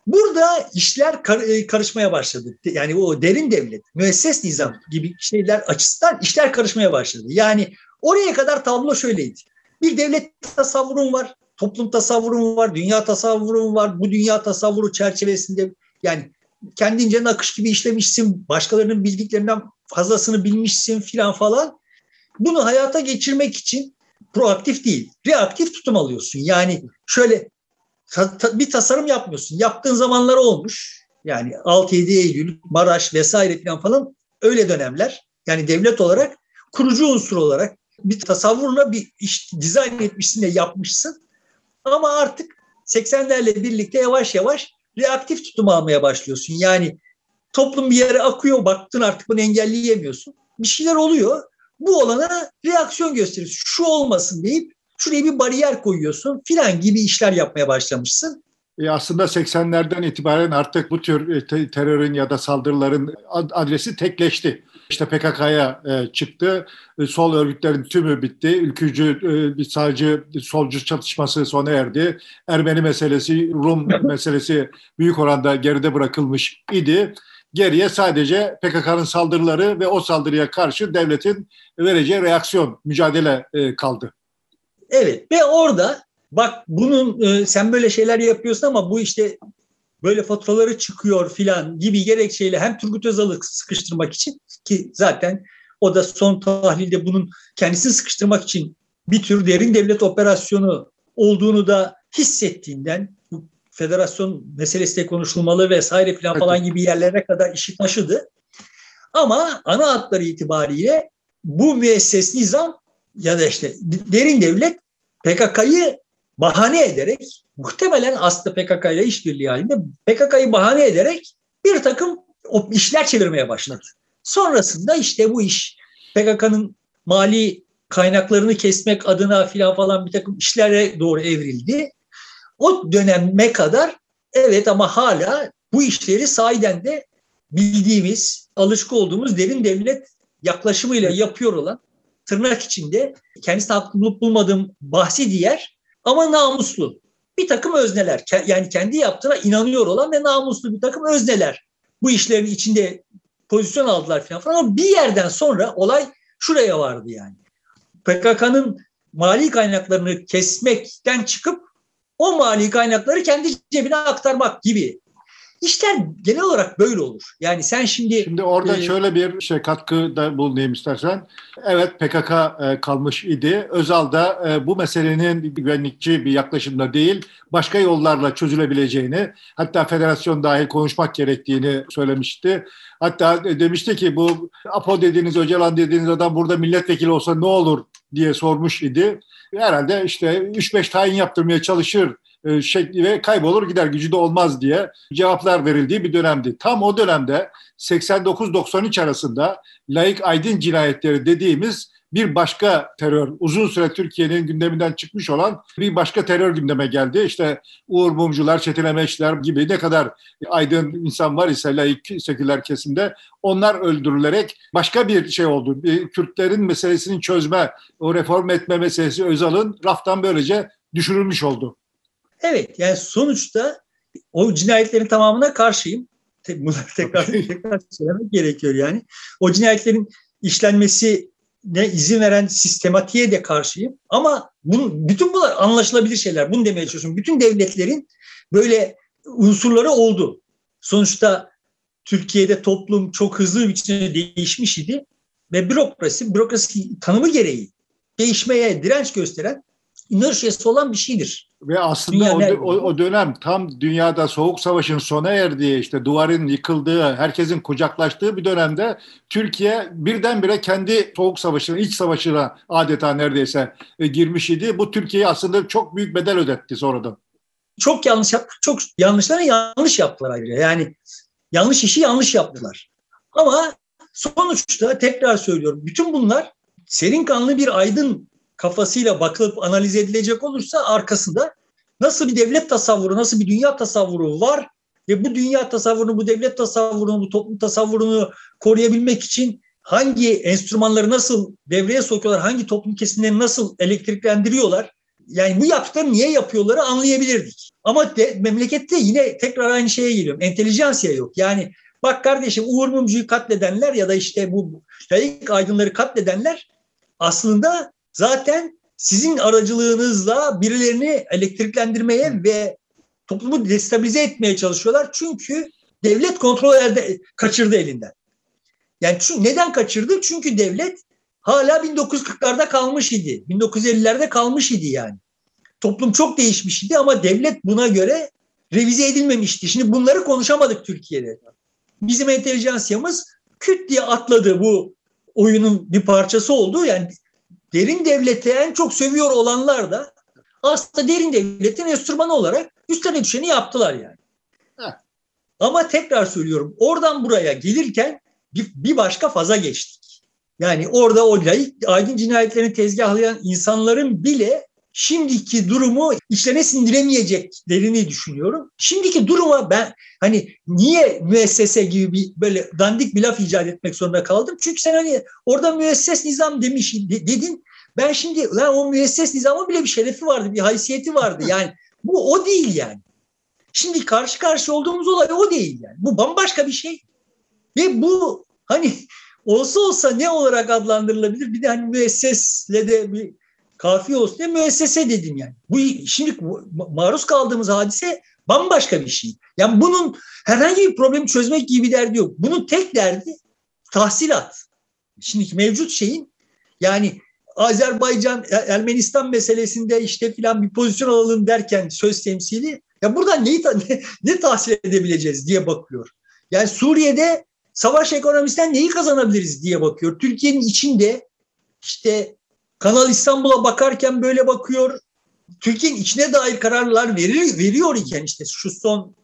Burada işler kar, e, karışmaya başladı. Yani o derin devlet, müesses nizam gibi şeyler açısından işler karışmaya başladı. Yani oraya kadar tablo şöyleydi. Bir devlet tasavvurun var, toplum tasavvurun var, dünya tasavvurun var. Bu dünya tasavvuru çerçevesinde yani kendince nakış gibi işlemişsin, başkalarının bildiklerinden fazlasını bilmişsin filan falan. Bunu hayata geçirmek için proaktif değil, reaktif tutum alıyorsun. Yani şöyle ta, ta, bir tasarım yapmıyorsun. Yaptığın zamanlar olmuş. Yani 6-7 Eylül, Maraş vesaire falan falan öyle dönemler. Yani devlet olarak kurucu unsur olarak bir tasavvurla bir iş dizayn etmişsin de yapmışsın. Ama artık 80'lerle birlikte yavaş yavaş reaktif tutum almaya başlıyorsun. Yani toplum bir yere akıyor, baktın artık bunu engelleyemiyorsun. Bir şeyler oluyor. Bu olana reaksiyon gösteriyorsun. Şu olmasın deyip şuraya bir bariyer koyuyorsun filan gibi işler yapmaya başlamışsın. E aslında 80'lerden itibaren artık bu tür e, terörün ya da saldırıların adresi tekleşti. İşte PKK'ya e, çıktı. E, sol örgütlerin tümü bitti. Ülkücü, bir sağcı, solcu çatışması sona erdi. Ermeni meselesi, Rum meselesi büyük oranda geride bırakılmış idi. Geriye sadece PKK'nın saldırıları ve o saldırıya karşı devletin vereceği reaksiyon, mücadele kaldı. Evet ve orada bak bunun e, sen böyle şeyler yapıyorsun ama bu işte böyle faturaları çıkıyor filan gibi gerekçeyle hem Turgut Özal'ı sıkıştırmak için ki zaten o da son tahlilde bunun kendisini sıkıştırmak için bir tür derin devlet operasyonu olduğunu da hissettiğinden bu federasyon meselesi de konuşulmalı vesaire filan falan gibi yerlere kadar işi taşıdı. Ama ana hatları itibariyle bu müesses nizam ya da işte derin devlet PKK'yı bahane ederek muhtemelen aslında PKK ile işbirliği halinde PKK'yı bahane ederek bir takım işler çevirmeye başladı. Sonrasında işte bu iş PKK'nın mali kaynaklarını kesmek adına filan falan bir takım işlere doğru evrildi. O döneme kadar evet ama hala bu işleri sahiden de bildiğimiz, alışık olduğumuz derin devlet yaklaşımıyla yapıyor olan tırnak içinde kendisine haklı bulup bulmadığım bahsi diğer ama namuslu bir takım özneler. Yani kendi yaptığına inanıyor olan ve namuslu bir takım özneler. Bu işlerin içinde pozisyon aldılar falan falan ama bir yerden sonra olay şuraya vardı yani. PKK'nın mali kaynaklarını kesmekten çıkıp o mali kaynakları kendi cebine aktarmak gibi İşler genel olarak böyle olur. Yani sen şimdi... Şimdi orada e, şöyle bir şey katkıda bulunayım istersen. Evet PKK e, kalmış idi. Özal da e, bu meselenin güvenlikçi bir yaklaşımda değil, başka yollarla çözülebileceğini, hatta federasyon dahil konuşmak gerektiğini söylemişti. Hatta demişti ki bu Apo dediğiniz, Öcalan dediğiniz adam burada milletvekili olsa ne olur diye sormuş idi. Herhalde işte 3-5 tayin yaptırmaya çalışır e, şekli ve kaybolur gider gücü de olmaz diye cevaplar verildiği bir dönemdi. Tam o dönemde 89-93 arasında laik aydın cinayetleri dediğimiz bir başka terör, uzun süre Türkiye'nin gündeminden çıkmış olan bir başka terör gündeme geldi. İşte Uğur Mumcular, Çetin Emeçler gibi ne kadar aydın insan var ise laik seküler kesimde onlar öldürülerek başka bir şey oldu. Bir Kürtlerin meselesini çözme, o reform etme meselesi Özal'ın raftan böylece düşürülmüş oldu. Evet yani sonuçta o cinayetlerin tamamına karşıyım. Bunları tekrar tekrar söylemek gerekiyor yani. O cinayetlerin işlenmesi ne izin veren sistematiğe de karşıyım. Ama bunun, bütün bunlar anlaşılabilir şeyler. Bunu demeye çalışıyorum. Bütün devletlerin böyle unsurları oldu. Sonuçta Türkiye'de toplum çok hızlı bir biçimde değişmiş idi ve bürokrasi, bürokrasi tanımı gereği değişmeye direnç gösteren inerşiyası olan bir şeydir. Ve aslında o, o, o dönem tam dünyada soğuk savaşın sona erdiği, işte duvarın yıkıldığı, herkesin kucaklaştığı bir dönemde Türkiye birdenbire kendi soğuk savaşının iç savaşına adeta neredeyse e, girmiş idi. Bu Türkiye'ye aslında çok büyük bedel ödetti sonradan. Çok yanlış yaptık. Çok yanlışları yanlış yaptılar ayrıca. Yani yanlış işi yanlış yaptılar. Ama sonuçta tekrar söylüyorum bütün bunlar serin kanlı bir aydın kafasıyla bakılıp analiz edilecek olursa arkasında nasıl bir devlet tasavvuru, nasıl bir dünya tasavvuru var ve bu dünya tasavvurunu, bu devlet tasavvurunu, bu toplum tasavvurunu koruyabilmek için hangi enstrümanları nasıl devreye sokuyorlar, hangi toplum kesimlerini nasıl elektriklendiriyorlar, yani bu yaptıkları niye yapıyorları anlayabilirdik. Ama de, memlekette yine tekrar aynı şeye geliyorum. Entelijansiya yok. Yani bak kardeşim Uğur Mumcu'yu katledenler ya da işte bu layık aydınları katledenler aslında zaten sizin aracılığınızla birilerini elektriklendirmeye ve toplumu destabilize etmeye çalışıyorlar. Çünkü devlet kontrol elde, kaçırdı elinden. Yani çünkü, neden kaçırdı? Çünkü devlet hala 1940'larda kalmış idi. 1950'lerde kalmış idi yani. Toplum çok değişmiş idi ama devlet buna göre revize edilmemişti. Şimdi bunları konuşamadık Türkiye'de. Bizim entelijansiyamız küt diye atladı bu oyunun bir parçası oldu. Yani derin devleti en çok seviyor olanlar da aslında derin devletin enstrümanı olarak üstlerine düşeni yaptılar yani. Heh. Ama tekrar söylüyorum oradan buraya gelirken bir, bir başka faza geçtik. Yani orada o layık aydın cinayetlerini tezgahlayan insanların bile şimdiki durumu içlerine sindiremeyeceklerini düşünüyorum. Şimdiki duruma ben hani niye müessese gibi bir böyle dandik bir laf icat etmek zorunda kaldım? Çünkü sen hani orada müesses nizam demiş dedin. Ben şimdi lan o müesses nizamın bile bir şerefi vardı, bir haysiyeti vardı. Yani bu o değil yani. Şimdi karşı karşı olduğumuz olay o değil yani. Bu bambaşka bir şey. Ve bu hani olsa olsa ne olarak adlandırılabilir? Bir de hani müessesle de bir kafi olsun diye müessese dedim yani. Bu şimdi maruz kaldığımız hadise bambaşka bir şey. Yani bunun herhangi bir problemi çözmek gibi bir derdi yok. Bunun tek derdi tahsilat. Şimdiki mevcut şeyin yani Azerbaycan Ermenistan meselesinde işte filan bir pozisyon alalım derken söz temsili ya buradan neyi ne, ne tahsil edebileceğiz diye bakıyor. Yani Suriye'de savaş ekonomisinden neyi kazanabiliriz diye bakıyor. Türkiye'nin içinde işte Kanal İstanbul'a bakarken böyle bakıyor. Türkiye'nin içine dair kararlar veriyor, veriyor iken işte şu son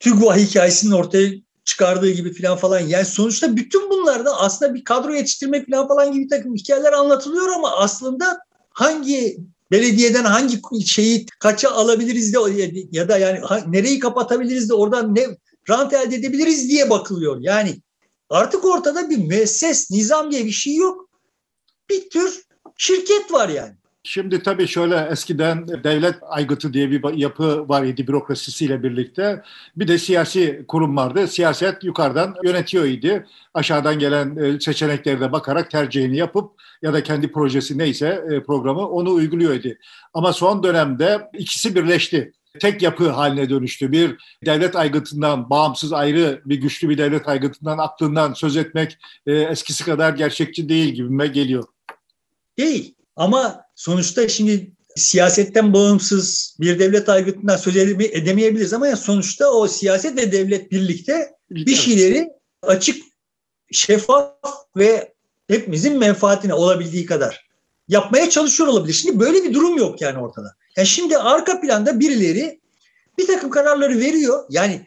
TÜGVA hikayesinin ortaya çıkardığı gibi falan falan. Yani sonuçta bütün bunlarda aslında bir kadro yetiştirmek falan falan gibi takım hikayeler anlatılıyor ama aslında hangi belediyeden hangi şeyi kaça alabiliriz de ya da yani nereyi kapatabiliriz de oradan ne rant elde edebiliriz diye bakılıyor. Yani artık ortada bir müesses nizam diye bir şey yok. Bir tür şirket var yani. Şimdi tabii şöyle eskiden devlet aygıtı diye bir yapı var idi bürokrasisiyle birlikte. Bir de siyasi kurum vardı. Siyaset yukarıdan yönetiyor idi. Aşağıdan gelen e, seçenekleri de bakarak tercihini yapıp ya da kendi projesi neyse e, programı onu uyguluyor idi. Ama son dönemde ikisi birleşti tek yapı haline dönüştü. Bir devlet aygıtından bağımsız ayrı bir güçlü bir devlet aygıtından aklından söz etmek e, eskisi kadar gerçekçi değil gibime geliyor. Değil. Ama sonuçta şimdi siyasetten bağımsız bir devlet aygıtından söz edemeyebiliriz ama yani sonuçta o siyaset ve devlet birlikte bir şeyleri açık, şeffaf ve hepimizin menfaatine olabildiği kadar yapmaya çalışıyor olabilir. Şimdi böyle bir durum yok yani ortada. Yani şimdi arka planda birileri bir takım kararları veriyor. Yani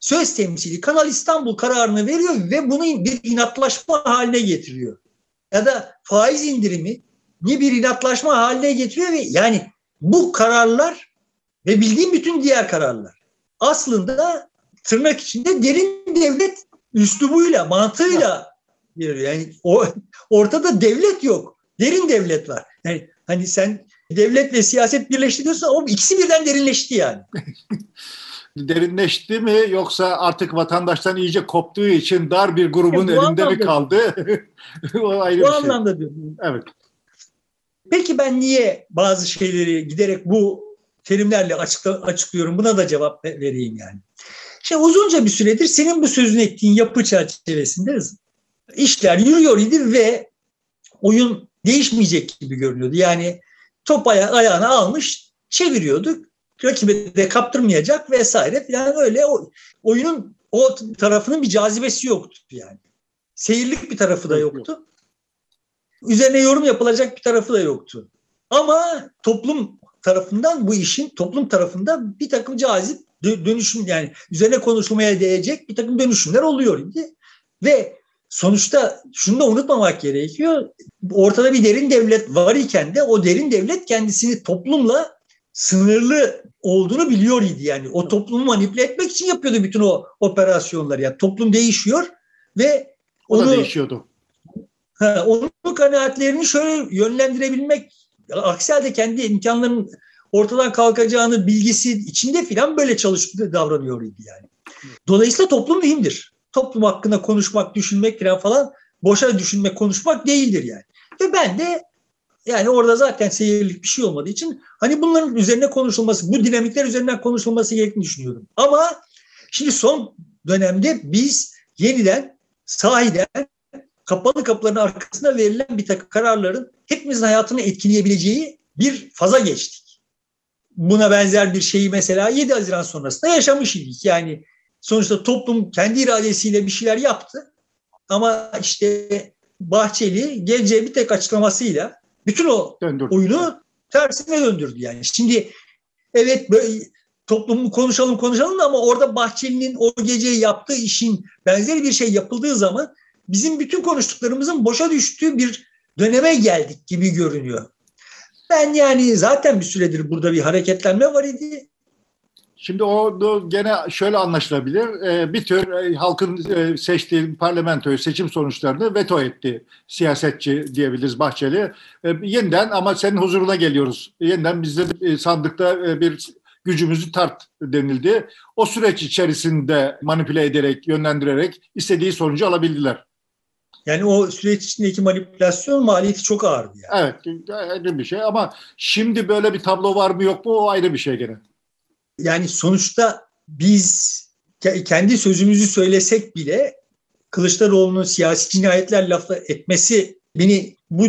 söz temsili Kanal İstanbul kararını veriyor ve bunu bir inatlaşma haline getiriyor. Ya da faiz indirimi bir inatlaşma haline getiriyor ve yani bu kararlar ve bildiğim bütün diğer kararlar aslında tırnak içinde derin devlet üslubuyla, mantığıyla giriyor. Yani o, ortada devlet yok. Derin devlet var. Yani hani sen devlet ve siyaset birleşti diyorsun o ikisi birden derinleşti yani. derinleşti mi yoksa artık vatandaştan iyice koptuğu için dar bir grubun Bu elinde mi anlamda- kaldı? o ayrı Bu bir şey. anlamda diyorum. Evet. Peki ben niye bazı şeyleri giderek bu terimlerle açıkla, açıklıyorum? Buna da cevap ve- vereyim yani. Şimdi uzunca bir süredir senin bu sözünü ettiğin yapı çerçevesinde işler yürüyor idi ve oyun değişmeyecek gibi görünüyordu. Yani top aya- ayağına almış çeviriyorduk. Rakibe de kaptırmayacak vesaire falan öyle o, oyunun o tarafının bir cazibesi yoktu yani. Seyirlik bir tarafı da Yok, yoktu. Üzerine yorum yapılacak bir tarafı da yoktu. Ama toplum tarafından bu işin toplum tarafından bir takım cazip dö- dönüşüm yani üzerine konuşulmaya değecek bir takım dönüşümler oluyor idi. Ve sonuçta şunu da unutmamak gerekiyor. Ortada bir derin devlet var iken de o derin devlet kendisini toplumla sınırlı olduğunu biliyor idi yani. O toplumu manipüle etmek için yapıyordu bütün o operasyonları. Yani toplum değişiyor ve O da değişiyordu. Ha, onun kanaatlerini şöyle yönlendirebilmek, aksi halde kendi imkanlarının ortadan kalkacağını bilgisi içinde filan böyle çalıştığı davranıyor idi yani. Dolayısıyla toplum mühimdir. Toplum hakkında konuşmak, düşünmek filan falan boşa düşünmek, konuşmak değildir yani. Ve ben de yani orada zaten seyirlik bir şey olmadığı için hani bunların üzerine konuşulması, bu dinamikler üzerinden konuşulması gerektiğini düşünüyorum. Ama şimdi son dönemde biz yeniden sahiden kapalı kapıların arkasında verilen bir takım kararların hepimizin hayatını etkileyebileceği bir faza geçtik. Buna benzer bir şeyi mesela 7 Haziran sonrasında yaşamış idik. Yani sonuçta toplum kendi iradesiyle bir şeyler yaptı. Ama işte Bahçeli geleceği bir tek açıklamasıyla bütün o Döndürdü. oyunu tersine döndürdü yani. Şimdi evet böyle toplumu konuşalım konuşalım ama orada Bahçeli'nin o gece yaptığı işin benzeri bir şey yapıldığı zaman bizim bütün konuştuklarımızın boşa düştüğü bir döneme geldik gibi görünüyor. Ben yani zaten bir süredir burada bir hareketlenme var idi. Şimdi o gene şöyle anlaşılabilir. Ee, Bir tür e, halkın e, seçtiği parlamentoyu seçim sonuçlarını veto etti siyasetçi diyebiliriz Bahçeli. E, Yeniden ama senin huzuruna geliyoruz. Yeniden bizim e, sandıkta bir gücümüzü tart denildi. O süreç içerisinde manipüle ederek, yönlendirerek istediği sonucu alabildiler. Yani o süreç içindeki manipülasyon maliyeti çok ağırdı yani. Evet, ayrı bir şey ama şimdi böyle bir tablo var mı yok mu o ayrı bir şey gene. Yani sonuçta biz ke- kendi sözümüzü söylesek bile Kılıçdaroğlu'nun siyasi cinayetler lafı etmesi beni bu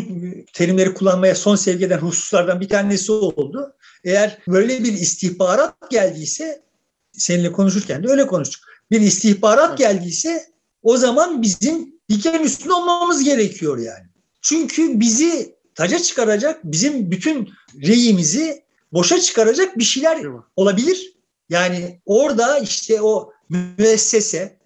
terimleri kullanmaya son sevk eden hususlardan bir tanesi oldu. Eğer böyle bir istihbarat geldiyse seninle konuşurken de öyle konuştuk. Bir istihbarat Evet. geldiyse o zaman bizim diken üstünde olmamız gerekiyor yani. Çünkü bizi taca çıkaracak, bizim bütün reyimizi boşa çıkaracak bir şeyler olabilir. Yani orada işte o müessese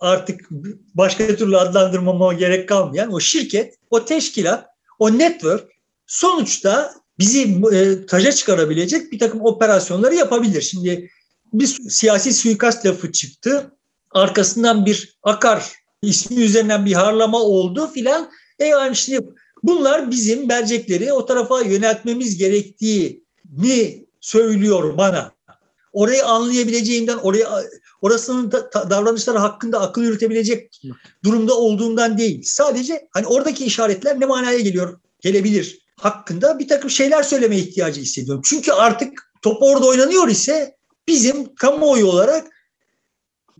artık başka türlü adlandırmama gerek kalmayan o şirket, o teşkilat, o network sonuçta bizi e, taca çıkarabilecek bir takım operasyonları yapabilir. Şimdi bir siyasi suikast lafı çıktı. Arkasından bir akar ismi üzerinden bir harlama oldu filan. E yani şimdi bunlar bizim mercekleri o tarafa yöneltmemiz gerektiğini söylüyor bana. Orayı anlayabileceğimden, oraya orasının da, ta- davranışları hakkında akıl yürütebilecek durumda olduğumdan değil. Sadece hani oradaki işaretler ne manaya geliyor, gelebilir hakkında bir takım şeyler söylemeye ihtiyacı hissediyorum. Çünkü artık top orada oynanıyor ise bizim kamuoyu olarak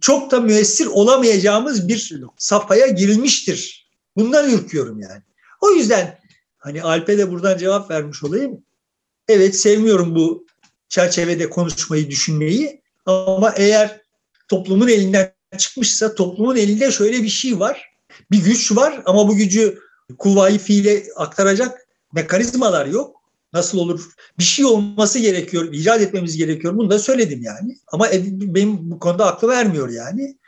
çok da müessir olamayacağımız bir safhaya girilmiştir. Bundan ürküyorum yani. O yüzden hani Alp'e de buradan cevap vermiş olayım. Evet sevmiyorum bu çerçevede konuşmayı, düşünmeyi. Ama eğer toplumun elinden çıkmışsa toplumun elinde şöyle bir şey var. Bir güç var ama bu gücü kuvayı fiile aktaracak mekanizmalar yok. Nasıl olur? Bir şey olması gerekiyor, icat etmemiz gerekiyor. Bunu da söyledim yani. Ama benim bu konuda aklı vermiyor yani.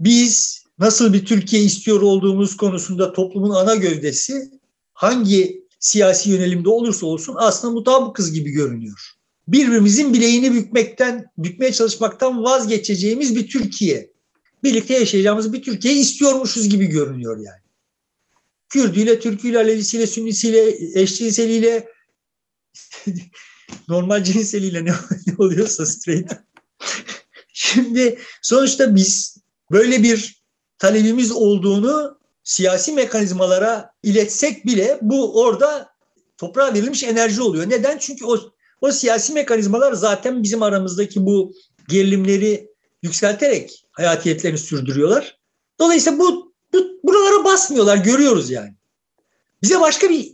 Biz nasıl bir Türkiye istiyor olduğumuz konusunda toplumun ana gövdesi hangi siyasi yönelimde olursa olsun aslında mutabıkız gibi görünüyor. Birbirimizin bileğini bükmekten, bükmeye çalışmaktan vazgeçeceğimiz bir Türkiye. Birlikte yaşayacağımız bir Türkiye istiyormuşuz gibi görünüyor yani. Kürdüyle, Türküyle, Alevisiyle, Sünnisiyle, eşcinseliyle, normal cinseliyle ne, ne oluyorsa straight. Şimdi sonuçta biz böyle bir talebimiz olduğunu siyasi mekanizmalara iletsek bile bu orada toprağa verilmiş enerji oluyor. Neden? Çünkü o, o siyasi mekanizmalar zaten bizim aramızdaki bu gerilimleri yükselterek hayatiyetlerini sürdürüyorlar. Dolayısıyla bu, bu buralara basmıyorlar görüyoruz yani. Bize başka bir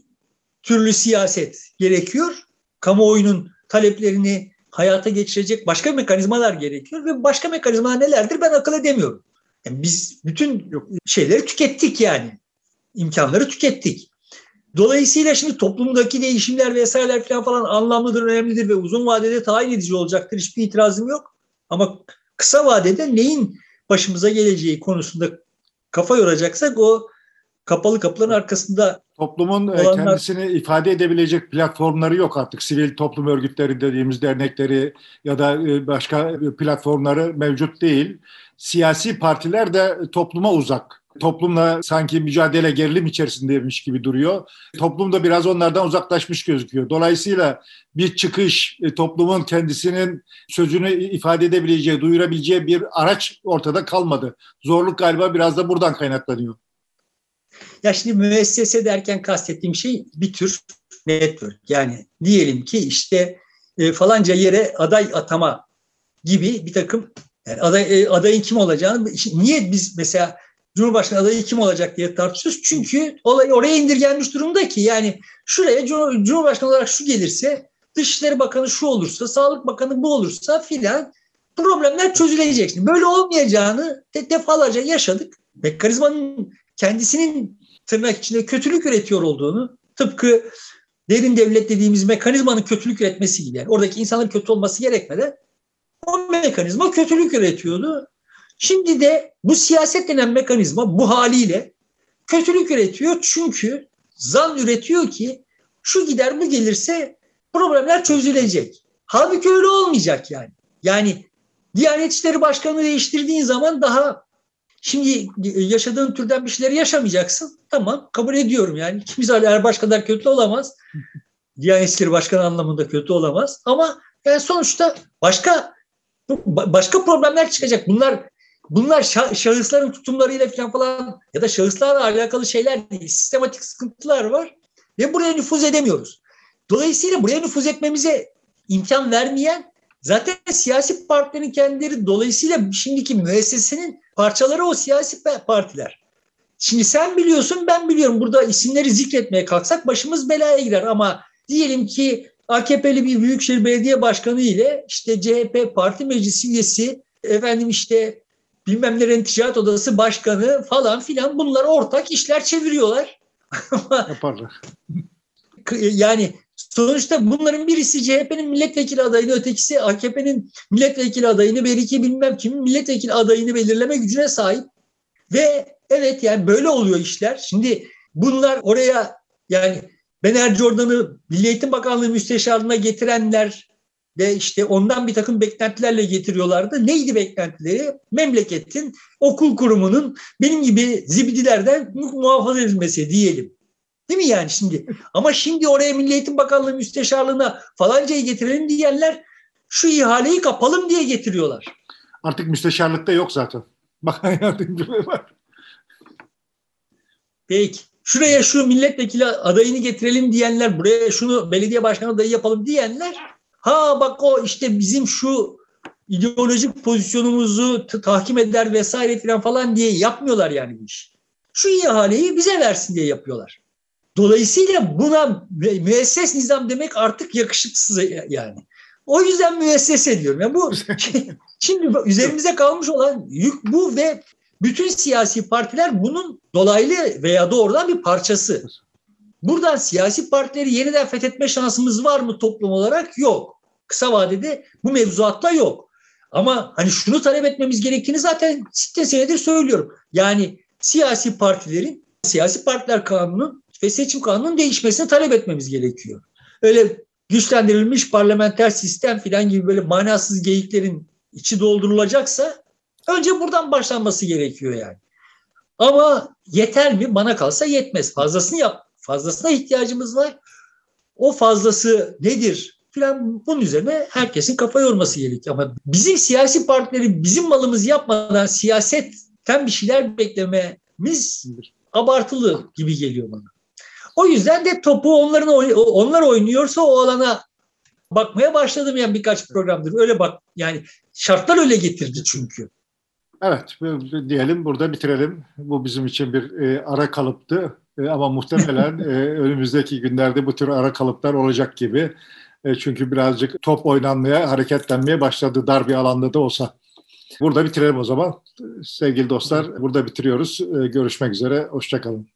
türlü siyaset gerekiyor. Kamuoyunun taleplerini hayata geçirecek başka mekanizmalar gerekiyor ve başka mekanizmalar nelerdir ben akıl edemiyorum. Yani biz bütün şeyleri tükettik yani. İmkanları tükettik. Dolayısıyla şimdi toplumdaki değişimler vesaireler falan, falan anlamlıdır, önemlidir ve uzun vadede tayin edici olacaktır. Hiçbir itirazım yok. Ama kısa vadede neyin başımıza geleceği konusunda kafa yoracaksak o kapalı kapıların arkasında Toplumun e, olanlar... kendisini ifade edebilecek platformları yok artık. Sivil toplum örgütleri dediğimiz dernekleri ya da e, başka platformları mevcut değil. Siyasi partiler de topluma uzak. Toplumla sanki mücadele gerilim içerisindeymiş gibi duruyor. Toplum da biraz onlardan uzaklaşmış gözüküyor. Dolayısıyla bir çıkış, e, toplumun kendisinin sözünü ifade edebileceği, duyurabileceği bir araç ortada kalmadı. Zorluk galiba biraz da buradan kaynaklanıyor. Ya şimdi müessese derken kastettiğim şey bir tür network. Yani diyelim ki işte e, falanca yere aday atama gibi bir takım yani aday, e, adayın kim olacağını niye biz mesela Cumhurbaşkanı adayı kim olacak diye tartışıyoruz. Çünkü olay oraya indirgenmiş durumda ki yani şuraya Cumhurbaşkanı olarak şu gelirse Dışişleri Bakanı şu olursa, Sağlık Bakanı bu olursa filan problemler çözülecek. Şimdi böyle olmayacağını defalarca yaşadık. Mekanizmanın kendisinin tırnak içinde kötülük üretiyor olduğunu tıpkı derin devlet dediğimiz mekanizmanın kötülük üretmesi gibi. Yani oradaki insanların kötü olması gerekmeden o mekanizma kötülük üretiyordu. Şimdi de bu siyaset denen mekanizma bu haliyle kötülük üretiyor çünkü zan üretiyor ki şu gider bu gelirse problemler çözülecek. Halbuki öyle olmayacak yani. Yani Diyanet İşleri Başkanı değiştirdiğin zaman daha Şimdi yaşadığın türden bir şeyleri yaşamayacaksın. Tamam kabul ediyorum yani. Kimse Erbaş kadar kötü olamaz. Diyanet İşleri Başkanı anlamında kötü olamaz. Ama yani sonuçta başka başka problemler çıkacak. Bunlar bunlar şahısların tutumlarıyla falan falan ya da şahıslarla alakalı şeyler değil. Sistematik sıkıntılar var ve buraya nüfuz edemiyoruz. Dolayısıyla buraya nüfuz etmemize imkan vermeyen zaten siyasi partilerin kendileri dolayısıyla şimdiki müessesenin parçaları o siyasi partiler. Şimdi sen biliyorsun ben biliyorum. Burada isimleri zikretmeye kalksak başımız belaya girer ama diyelim ki AKP'li bir büyükşehir belediye başkanı ile işte CHP parti meclisi üyesi efendim işte bilmem ne ticaret odası başkanı falan filan bunlar ortak işler çeviriyorlar. Yaparlar. yani sonuçta bunların birisi CHP'nin milletvekili adayını, ötekisi AKP'nin milletvekili adayını, belki bilmem kimin milletvekili adayını belirleme gücüne sahip. Ve evet yani böyle oluyor işler. Şimdi bunlar oraya yani Ben Ercordan'ı Milli Eğitim Bakanlığı müsteşarlığına getirenler ve işte ondan bir takım beklentilerle getiriyorlardı. Neydi beklentileri? Memleketin okul kurumunun benim gibi zibidilerden muhafaza edilmesi diyelim. Değil mi yani şimdi? Ama şimdi oraya Milli Eğitim Bakanlığı müsteşarlığına falancayı getirelim diyenler şu ihaleyi kapalım diye getiriyorlar. Artık müsteşarlıkta yok zaten. Bakan yardımcılığı var. Peki. Şuraya şu milletvekili adayını getirelim diyenler, buraya şunu belediye başkanı adayı yapalım diyenler, ha bak o işte bizim şu ideolojik pozisyonumuzu tahkim eder vesaire falan falan diye yapmıyorlar yani bu iş. Şu ihaleyi bize versin diye yapıyorlar. Dolayısıyla buna müesses nizam demek artık yakışıksız yani. O yüzden müessese diyorum. Yani bu şimdi üzerimize kalmış olan yük bu ve bütün siyasi partiler bunun dolaylı veya doğrudan bir parçası. Buradan siyasi partileri yeniden fethetme şansımız var mı toplum olarak? Yok. Kısa vadede bu mevzuatla yok. Ama hani şunu talep etmemiz gerektiğini zaten site senedir söylüyorum. Yani siyasi partilerin, siyasi partiler kanunun ve seçim kanunun değişmesini talep etmemiz gerekiyor. Öyle güçlendirilmiş parlamenter sistem filan gibi böyle manasız geyiklerin içi doldurulacaksa önce buradan başlanması gerekiyor yani. Ama yeter mi? Bana kalsa yetmez. Fazlasını yap. Fazlasına ihtiyacımız var. O fazlası nedir? filan bunun üzerine herkesin kafa yorması gerekiyor. Ama bizim siyasi partilerin bizim malımızı yapmadan siyasetten bir şeyler beklememiz abartılı gibi geliyor bana. O yüzden de topu onların onlar oynuyorsa o alana bakmaya başladım yani birkaç programdır. Öyle bak yani şartlar öyle getirdi çünkü. Evet diyelim burada bitirelim. Bu bizim için bir e, ara kalıptı. E, ama muhtemelen e, önümüzdeki günlerde bu tür ara kalıplar olacak gibi. E, çünkü birazcık top oynanmaya, hareketlenmeye başladı dar bir alanda da olsa. Burada bitirelim o zaman. Sevgili dostlar burada bitiriyoruz. E, görüşmek üzere. Hoşçakalın.